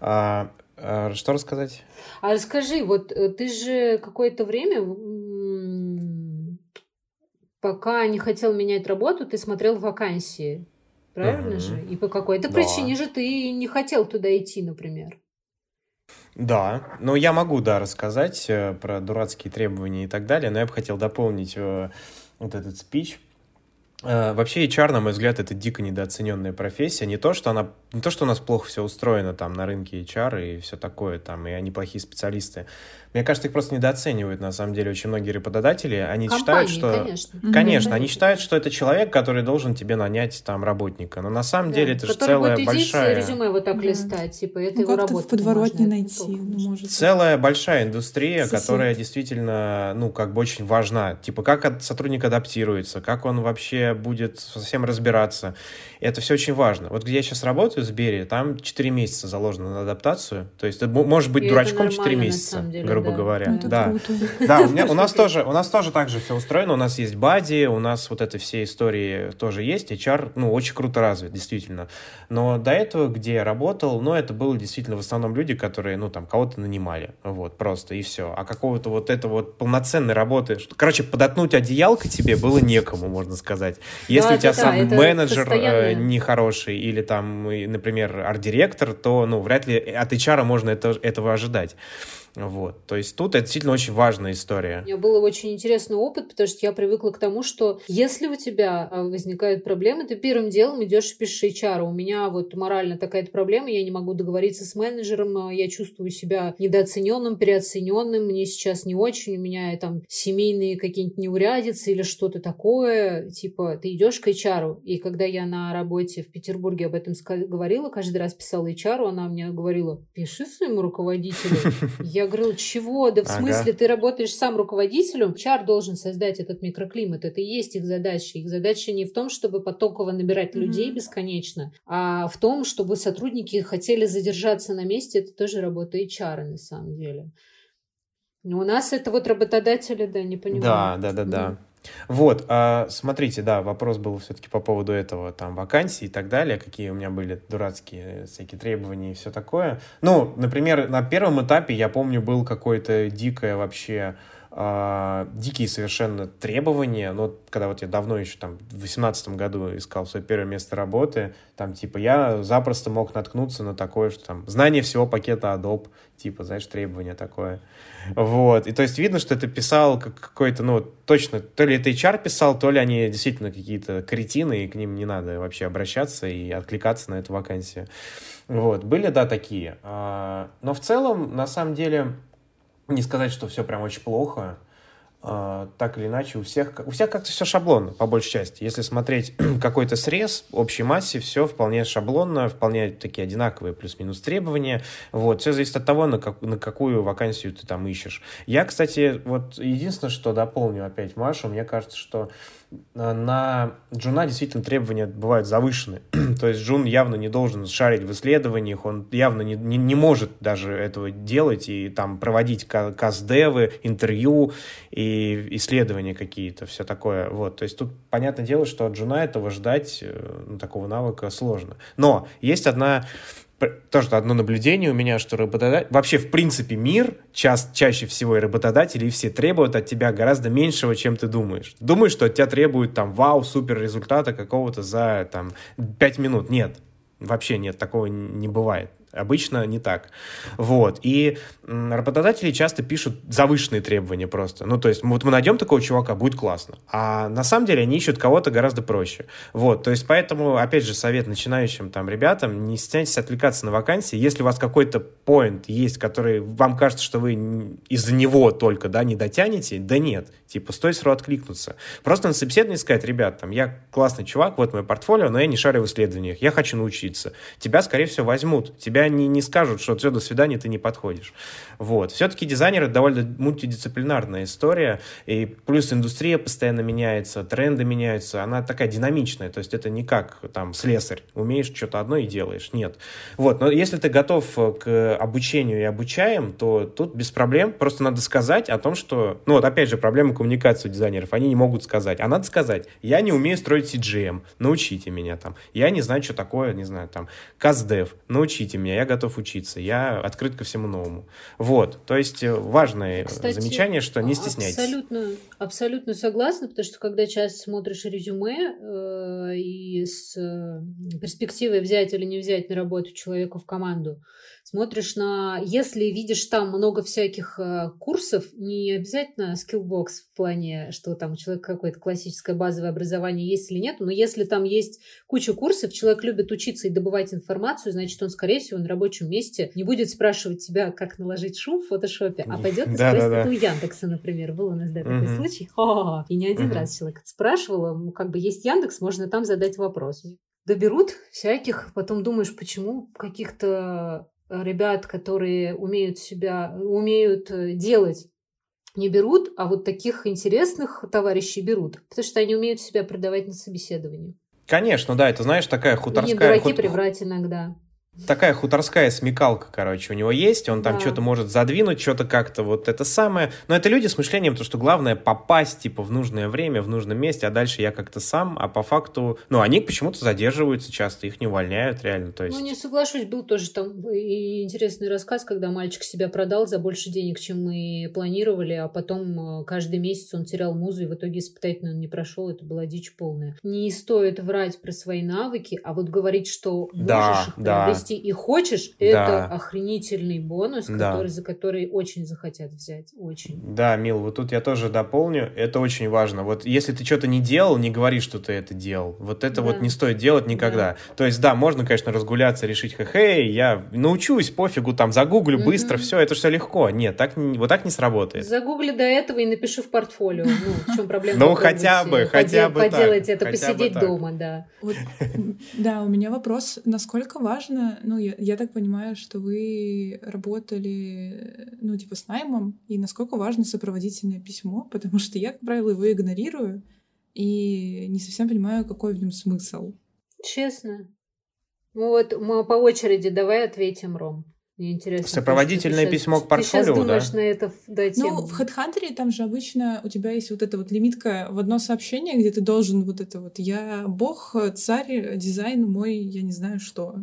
А, а, Что рассказать? А расскажи, вот э, ты же какое-то время, пока не хотел менять работу, ты смотрел вакансии, правильно Мгм. же? И по какой-то Да. причине же ты не хотел туда идти, например. Да, ну я могу, да, рассказать э, про дурацкие требования и так далее, но я бы хотел дополнить э, вот этот спич. Э, Вообще HR, на мой взгляд, это дико недооцененная профессия. Не то, что она, не то, что у нас плохо все устроено там на рынке HR и все такое, там, и они плохие специалисты. Мне кажется, их просто недооценивают, на самом деле, очень многие работодатели. Они считают, Компании, что... конечно. Конечно, они считают, что это человек, который должен тебе нанять там работника. Но на самом деле это же целая будет большая... резюме вот так Да. листать, типа, это Ну, его как-то работа. в подворотне бумажная, найти, ну, можно. может. Целая большая индустрия, Сосед. которая действительно, ну, как бы очень важна. Типа, как от- сотрудник адаптируется, как он вообще будет совсем разбираться. Это все очень важно. Вот где я сейчас работаю, в Сбере, там 4 месяца заложено на адаптацию. То есть ты мо- можешь быть И дурачком 4 нормально, на месяца, деле, грубо да. говоря. Ну, это да. круто. Да, у, меня, у, нас тоже, у нас тоже так же все устроено. У нас есть бади, у нас вот это все истории тоже есть. HR, ну, очень круто развит, действительно. Но до этого, где я работал, ну, это было действительно в основном люди, которые, ну, там, кого-то нанимали. Вот, просто, и все. А какого-то вот это вот полноценной работы... что- Короче, подотнуть одеялко тебе было некому, можно сказать. Если Да, у тебя да, сам менеджер э, нехороший или там, например, арт-директор, то, ну, вряд ли от HR можно это, этого ожидать. Вот. То есть тут это действительно очень важная история. У меня был очень интересный опыт, потому что я привыкла к тому, что если у тебя а, возникают проблемы, ты первым делом идешь и пишешь HR. У меня вот морально такая-то проблема, я не могу договориться с менеджером, а, я чувствую себя недооцененным, переоцененным, мне сейчас не очень, у меня там семейные какие-нибудь неурядицы или что-то такое. Типа, ты идешь к HR. И когда я на работе в Петербурге об этом говорила, каждый раз писала HR, она мне говорила, пиши своему руководителю. Я говорила, чего? Да в Ага. смысле, ты работаешь сам руководителем, чар должен создать этот микроклимат. Это и есть их задача. Их задача не в том, чтобы потоково набирать Мгм. людей бесконечно, а в том, чтобы сотрудники хотели задержаться на месте. Это тоже работа HR на самом деле. Но у нас это вот работодатели, да, не понимают. Да, да, да, да. Вот, а, смотрите, да, вопрос был все-таки по поводу этого, там, вакансий и так далее, какие у меня были дурацкие всякие требования и все такое. Ну, например, на первом этапе, я помню, был какое-то дикое вообще, а, дикие совершенно требования, но когда вот я давно еще там в восемнадцатом году искал свое первое место работы, там типа я запросто мог наткнуться на такое, что там знание всего пакета Adobe, типа, знаешь, требование такое. Вот. И то есть видно, что это писал как какой-то, ну, точно, то ли это HR писал, то ли они действительно какие-то кретины, и к ним не надо вообще обращаться и откликаться на эту вакансию. Вот. Были, да, такие. А, Но в целом, на самом деле, не сказать, что все прям очень плохо. А, Так или иначе, у всех, у всех как-то все шаблонно, по большей части. Если смотреть какой-то срез, общей массе, все вполне шаблонно, вполне такие одинаковые плюс-минус требования. Вот, все зависит от того, на, как, на какую вакансию ты там ищешь. Я, кстати, вот единственное, что дополню опять Машу, мне кажется, что э, на Джуна действительно требования бывают завышены. То есть Джун явно не должен шарить в исследованиях, он явно не, не, не может даже этого делать и там проводить ка- кастдевы, интервью и исследования какие-то, все такое. Вот. То есть тут понятное дело, что от Джуна этого ждать, э, ну, такого навыка сложно. Но есть одна тоже одно наблюдение у меня, что работодатель... Вообще, в принципе, мир час, чаще всего и работодатели, и все требуют от тебя гораздо меньшего, чем ты думаешь. Думаешь, что от тебя требуют там вау, супер результата какого-то за там 5 минут. Нет. Вообще нет, такого не бывает. Обычно не так. Вот. И работодатели часто пишут завышенные требования просто. Ну, то есть, вот мы найдем такого чувака, будет классно. А на самом деле они ищут кого-то гораздо проще. Вот. То есть, поэтому, опять же, совет начинающим там ребятам, не стесняйтесь отвлекаться на вакансии. Если у вас какой-то поинт есть, который вам кажется, что вы из-за него только, да, не дотянете, да нет. Типа, стоит сразу откликнуться. Просто на собеседовании сказать, ребят, там, я классный чувак, вот мое портфолио, но я не шарю в исследованиях, я хочу научиться. Тебя, скорее всего, возьмут. Тебя не, не скажут, что все, до свидания, ты не подходишь. Вот. Все-таки дизайнер — это довольно мультидисциплинарная история, и плюс индустрия постоянно меняется, тренды меняются, она такая динамичная, то есть это не как там слесарь, умеешь что-то одно и делаешь, нет. Вот, но если ты готов к обучению и обучаем, то тут без проблем, просто надо сказать о том, что, ну вот опять же, проблема коммуникации у дизайнеров, они не могут сказать, а надо сказать, я не умею строить CGM, научите меня там, я не знаю, что такое, не знаю, там, CastDev, научите меня, я готов учиться, я открыт ко всему новому. Вот, то есть э, важное Кстати, замечание, что не стесняйтесь. Абсолютно, абсолютно согласна, потому что когда часто смотришь резюме э, и с э, перспективой взять или не взять на работу человека в команду, смотришь на... Если видишь там много всяких э, курсов, не обязательно skillbox в плане, что там у человека какое-то классическое базовое образование есть или нет, но если там есть куча курсов, человек любит учиться и добывать информацию, значит, он, скорее всего, на рабочем месте не будет спрашивать тебя, как наложить шум в фотошопе, а пойдет и спросит да. у Яндекса, например. Был у нас да, такой случай. И не один раз человек спрашивал, ну, как бы есть Яндекс, можно там задать вопрос доберут всяких, потом думаешь, почему каких-то ребят, которые умеют себя, умеют э, делать, не берут, а вот таких интересных товарищей берут, потому что они умеют себя продавать на собеседовании. Конечно, да, это, знаешь, такая хуторская... И не дураки худ... приврать иногда такая хуторская смекалка, короче, у него есть, он там да. что-то может задвинуть, что-то как-то вот это самое. Но это люди с мышлением, то, что главное попасть, типа, в нужное время, в нужном месте, а дальше я как-то сам, а по факту, ну, они почему-то задерживаются часто, их не увольняют реально, то есть... Ну, не соглашусь, был тоже там и интересный рассказ, когда мальчик себя продал за больше денег, чем мы планировали, а потом э, каждый месяц он терял музу, и в итоге испытательно он не прошел, это была дичь полная. Не стоит врать про свои навыки, а вот говорить, что можешь да, их приобрести да и хочешь, да. это охренительный бонус, да. который, за который очень захотят взять. Очень. Да, Мил, вот тут я тоже дополню. Это очень важно. Вот если ты что-то не делал, не говори, что ты это делал. Вот это да. вот не стоит делать никогда. Да. То есть, да, можно, конечно, разгуляться, решить, хе-хей, я научусь, пофигу, там, загуглю угу. быстро, все, это все легко. Нет, так, вот так не сработает. Загугли до этого и напишу в портфолио. Ну, в чем проблема? Ну, хотя бы, хотя бы Поделать это, посидеть дома, да. Да, у меня вопрос, насколько важно ну, я, я так понимаю, что вы работали, ну, типа, с наймом, и насколько важно сопроводительное письмо, потому что я, как правило, его игнорирую и не совсем понимаю, какой в нем смысл. Честно. Ну вот мы по очереди давай ответим, Ром. Мне интересно. Сопроводительное ты, письмо ты к портфолио, ты сейчас думаешь да? на это дать Ну, в HeadHunter там же обычно у тебя есть вот эта вот лимитка в одно сообщение, где ты должен вот это вот «Я бог, царь, дизайн мой, я не знаю что».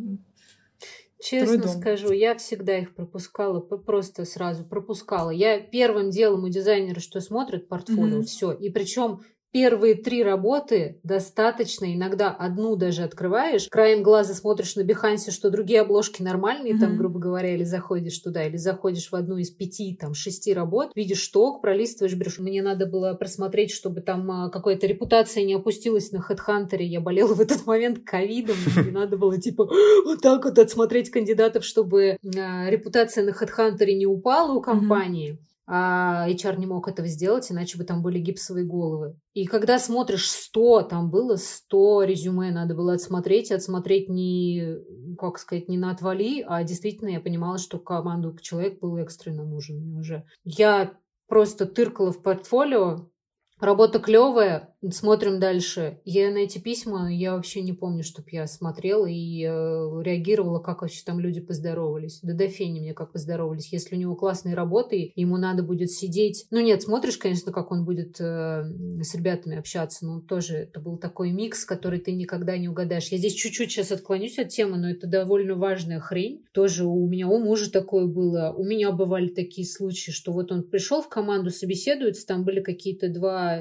Честно скажу, я всегда их пропускала, просто сразу пропускала. Я первым делом у дизайнера, что смотрит портфолио, mm-hmm. все. И причем первые три работы достаточно, иногда одну даже открываешь, краем глаза смотришь на Бихансе, что другие обложки нормальные, mm-hmm. там, грубо говоря, или заходишь туда, или заходишь в одну из пяти, там, шести работ, видишь шток, пролистываешь, берешь. Мне надо было просмотреть, чтобы там а, какая-то репутация не опустилась на HeadHunter. Я болела в этот момент ковидом, мне надо было, типа, вот так вот отсмотреть кандидатов, чтобы а, репутация на HeadHunter не упала у компании а HR не мог этого сделать, иначе бы там были гипсовые головы. И когда смотришь 100, там было 100 резюме, надо было отсмотреть, отсмотреть не, как сказать, не на отвали, а действительно я понимала, что команду человек был экстренно нужен уже. Я просто тыркала в портфолио, Работа клевая, смотрим дальше. Я на эти письма, я вообще не помню, чтобы я смотрела и э, реагировала, как вообще там люди поздоровались. Да до фени мне как поздоровались. Если у него классные работы, ему надо будет сидеть... Ну нет, смотришь, конечно, как он будет э, с ребятами общаться, но тоже это был такой микс, который ты никогда не угадаешь. Я здесь чуть-чуть сейчас отклонюсь от темы, но это довольно важная хрень. Тоже у меня, у мужа такое было. У меня бывали такие случаи, что вот он пришел в команду, собеседуется, там были какие-то два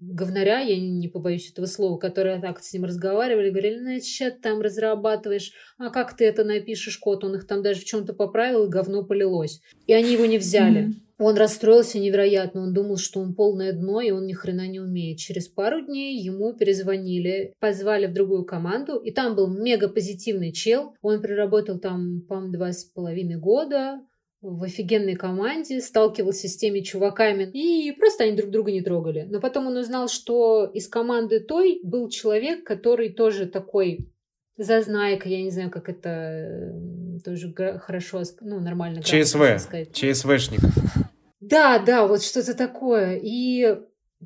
говнаря я не, побоюсь этого слова, которые так с ним разговаривали, говорили, ну, что ты там разрабатываешь, а как ты это напишешь код, он их там даже в чем-то поправил, и говно полилось. И они его не взяли. Mm-hmm. Он расстроился невероятно, он думал, что он полное дно, и он ни хрена не умеет. Через пару дней ему перезвонили, позвали в другую команду, и там был мега позитивный чел. Он проработал там, по-моему, два с половиной года, в офигенной команде, сталкивался с теми чуваками, и просто они друг друга не трогали. Но потом он узнал, что из команды той был человек, который тоже такой зазнайка, я не знаю, как это тоже хорошо, ну, нормально. ЧСВ, ЧСВшник. Да, да, вот что-то такое. И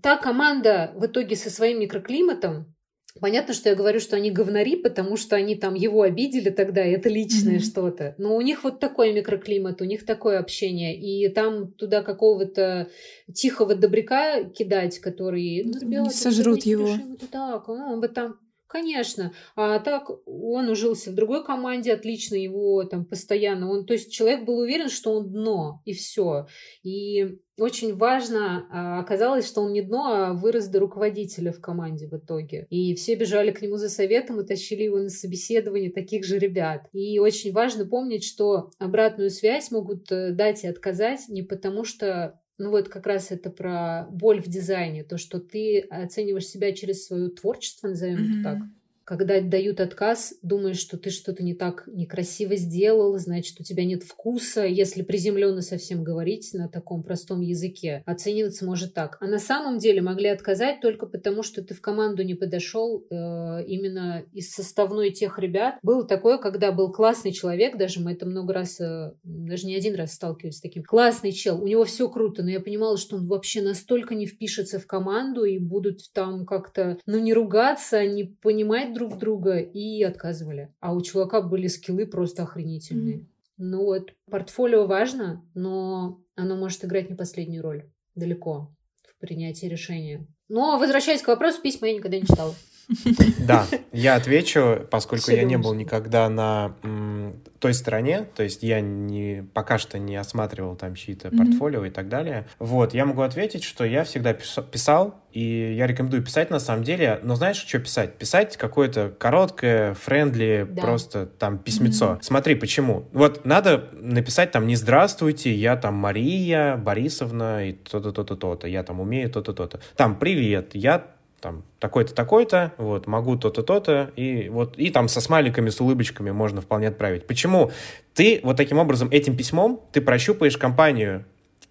та команда в итоге со своим микроклиматом, Понятно, что я говорю, что они говнари, потому что они там его обидели тогда, и это личное mm-hmm. что-то. Но у них вот такой микроклимат, у них такое общение. И там туда какого-то тихого добряка кидать, который... Ну, ребята, сожрут его. Это так, ну, он бы там Конечно. А так он ужился в другой команде отлично, его там постоянно. Он, то есть человек был уверен, что он дно, и все. И очень важно а, оказалось, что он не дно, а вырос до руководителя в команде в итоге. И все бежали к нему за советом и тащили его на собеседование таких же ребят. И очень важно помнить, что обратную связь могут э, дать и отказать не потому, что ну вот как раз это про боль в дизайне, то, что ты оцениваешь себя через свое творчество, назовем mm-hmm. это так, когда дают отказ, думаешь, что ты что-то не так некрасиво сделал, значит, у тебя нет вкуса. Если приземленно совсем говорить на таком простом языке, оцениваться может так. А на самом деле могли отказать только потому, что ты в команду не подошел э, именно из составной тех ребят. Было такое, когда был классный человек, даже мы это много раз, э, даже не один раз сталкивались с таким. Классный чел, у него все круто, но я понимала, что он вообще настолько не впишется в команду и будут там как-то, ну, не ругаться, не понимать друг друга и отказывали. А у чувака были скиллы просто охренительные. Mm-hmm. Ну вот, портфолио важно, но оно может играть не последнюю роль. Далеко в принятии решения. Но, возвращаясь к вопросу, письма я никогда не читала. Да, я отвечу, поскольку я не был никогда на той стороне, то есть я не, пока что не осматривал там чьи-то портфолио и так далее. Вот, я могу ответить, что я всегда писал, и я рекомендую писать на самом деле, но знаешь, что писать? Писать какое-то короткое, френдли, да. просто там письмецо. Mm-hmm. Смотри, почему. Вот надо написать там не «Здравствуйте, я там Мария Борисовна и то-то, то-то, то-то, я там умею то-то, то-то». Там «Привет, я там такой-то, такой-то, вот, могу то-то, то-то, и вот, и там со смайликами, с улыбочками можно вполне отправить. Почему? Ты вот таким образом, этим письмом, ты прощупаешь компанию,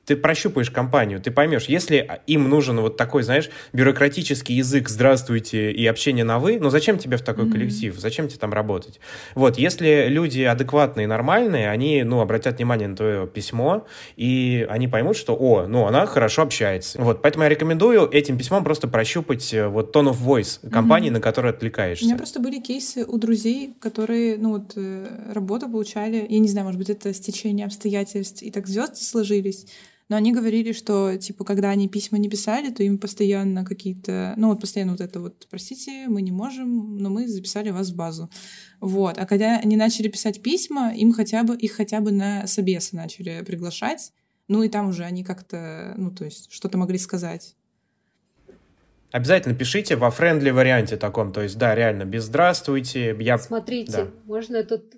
ты прощупаешь компанию, ты поймешь, если им нужен вот такой, знаешь, бюрократический язык «здравствуйте» и общение на «вы», ну зачем тебе в такой mm-hmm. коллектив, зачем тебе там работать? Вот, если люди адекватные, нормальные, они, ну, обратят внимание на твое письмо, и они поймут, что, о, ну, она хорошо общается. Вот, поэтому я рекомендую этим письмом просто прощупать э, вот tone of voice компании, mm-hmm. на которую отвлекаешься. У меня просто были кейсы у друзей, которые, ну, вот, э, работу получали, я не знаю, может быть, это стечение обстоятельств, и так звезды сложились, но они говорили, что, типа, когда они письма не писали, то им постоянно какие-то... Ну, вот постоянно вот это вот, простите, мы не можем, но мы записали вас в базу. Вот. А когда они начали писать письма, им хотя бы, их хотя бы на собесы начали приглашать. Ну, и там уже они как-то, ну, то есть, что-то могли сказать. Обязательно пишите во френдли варианте таком, то есть, да, реально, без «здравствуйте». Я... Смотрите, да. можно тут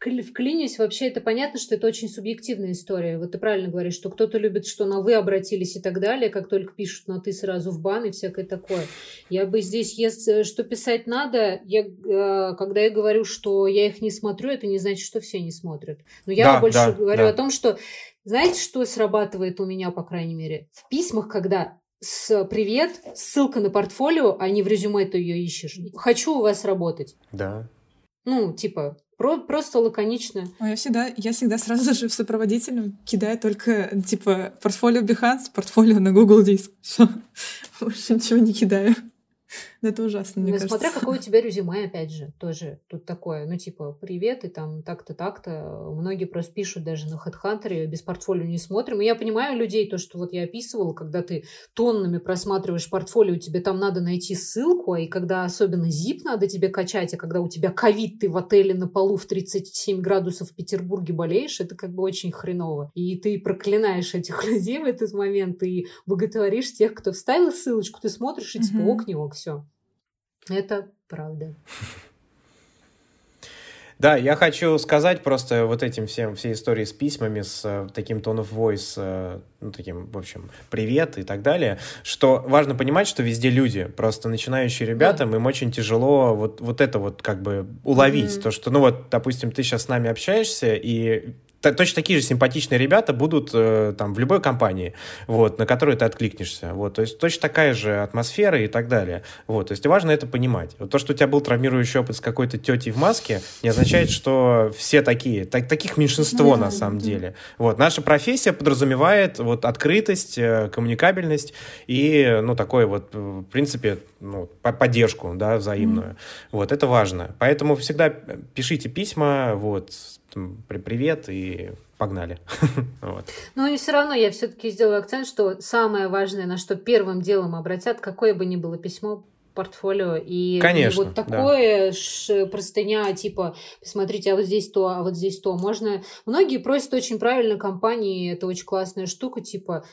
вклинюсь, вообще это понятно, что это очень субъективная история. Вот ты правильно говоришь, что кто-то любит, что на «вы» обратились и так далее, как только пишут на «ты» сразу в бан и всякое такое. Я бы здесь, если что писать надо, я, э, когда я говорю, что я их не смотрю, это не значит, что все не смотрят. Но я да, больше да, говорю да. о том, что знаете, что срабатывает у меня, по крайней мере? В письмах, когда с «привет», ссылка на портфолио, а не в резюме ты ее ищешь. Хочу у вас работать. Да. Ну, типа, про просто лаконично. Я всегда, я всегда сразу же в сопроводительном кидаю только, типа, портфолио Behance, портфолио на Google Диск. Все. Больше ничего не кидаю. Это ужасно, мне ну, кажется. Смотря какое у тебя резюме, опять же, тоже тут такое, ну, типа, привет, и там так-то, так-то. Многие просто пишут даже на HeadHunter, без портфолио не смотрим. И я понимаю людей, то, что вот я описывала, когда ты тоннами просматриваешь портфолио, тебе там надо найти ссылку, а и когда особенно zip надо тебе качать, а когда у тебя ковид, ты в отеле на полу в 37 градусов в Петербурге болеешь, это как бы очень хреново. И ты проклинаешь этих людей в этот момент, и боготворишь тех, кто вставил ссылочку, ты смотришь, и типа, ок, не ок, все. Это правда. Да, я хочу сказать просто вот этим всем, всей истории с письмами, с uh, таким tone of voice, uh, ну, таким, в общем, привет и так далее, что важно понимать, что везде люди, просто начинающие ребята, yeah. им очень тяжело вот, вот это вот как бы уловить, mm-hmm. то, что, ну, вот, допустим, ты сейчас с нами общаешься, и точно такие же симпатичные ребята будут э, там в любой компании, вот, на которую ты откликнешься. Вот, то есть точно такая же атмосфера и так далее. Вот, то есть важно это понимать. Вот то, что у тебя был травмирующий опыт с какой-то тетей в маске, не означает, что все такие. Так, таких меньшинство на самом деле. Вот, наша профессия подразумевает вот открытость, э, коммуникабельность и, ну, такой вот, в принципе, ну, поддержку, да, взаимную. Вот, это важно. Поэтому всегда пишите письма, вот, привет и погнали. вот. Ну и все равно я все-таки сделаю акцент, что самое важное, на что первым делом обратят, какое бы ни было письмо, портфолио и Конечно, вот такое да. простыня типа посмотрите а вот здесь то а вот здесь то можно многие просят очень правильно компании это очень классная штука типа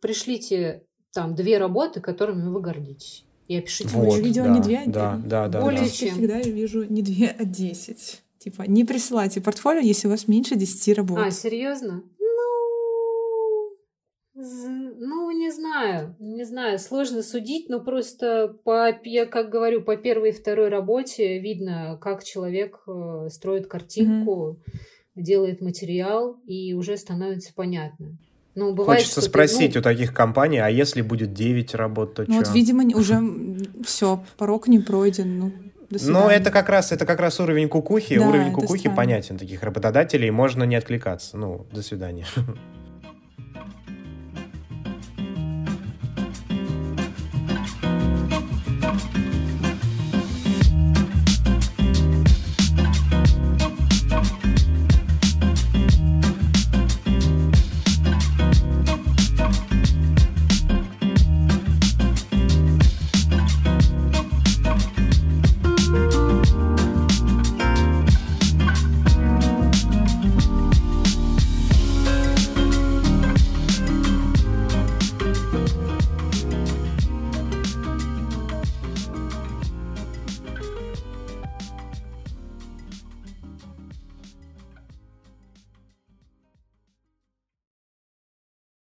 пришлите там две работы которыми вы гордитесь и опишите вот, видео да, не две да, да, да, более да. чем всегда я вижу не две а десять Типа, не присылайте портфолио, если у вас меньше 10 работ. А, серьезно? Ну, ну, не знаю, не знаю, сложно судить, но просто по, я как говорю, по первой и второй работе видно, как человек э, строит картинку, mm-hmm. делает материал, и уже становится понятно. Ну, бывает, Хочется спросить ты, ну... у таких компаний, а если будет 9 работ, то ну, что? Вот, видимо, уже все, порог не пройден. Ну, но это как раз это как раз уровень кукухи. Да, уровень кукухи понятен таких работодателей, можно не откликаться. Ну, до свидания.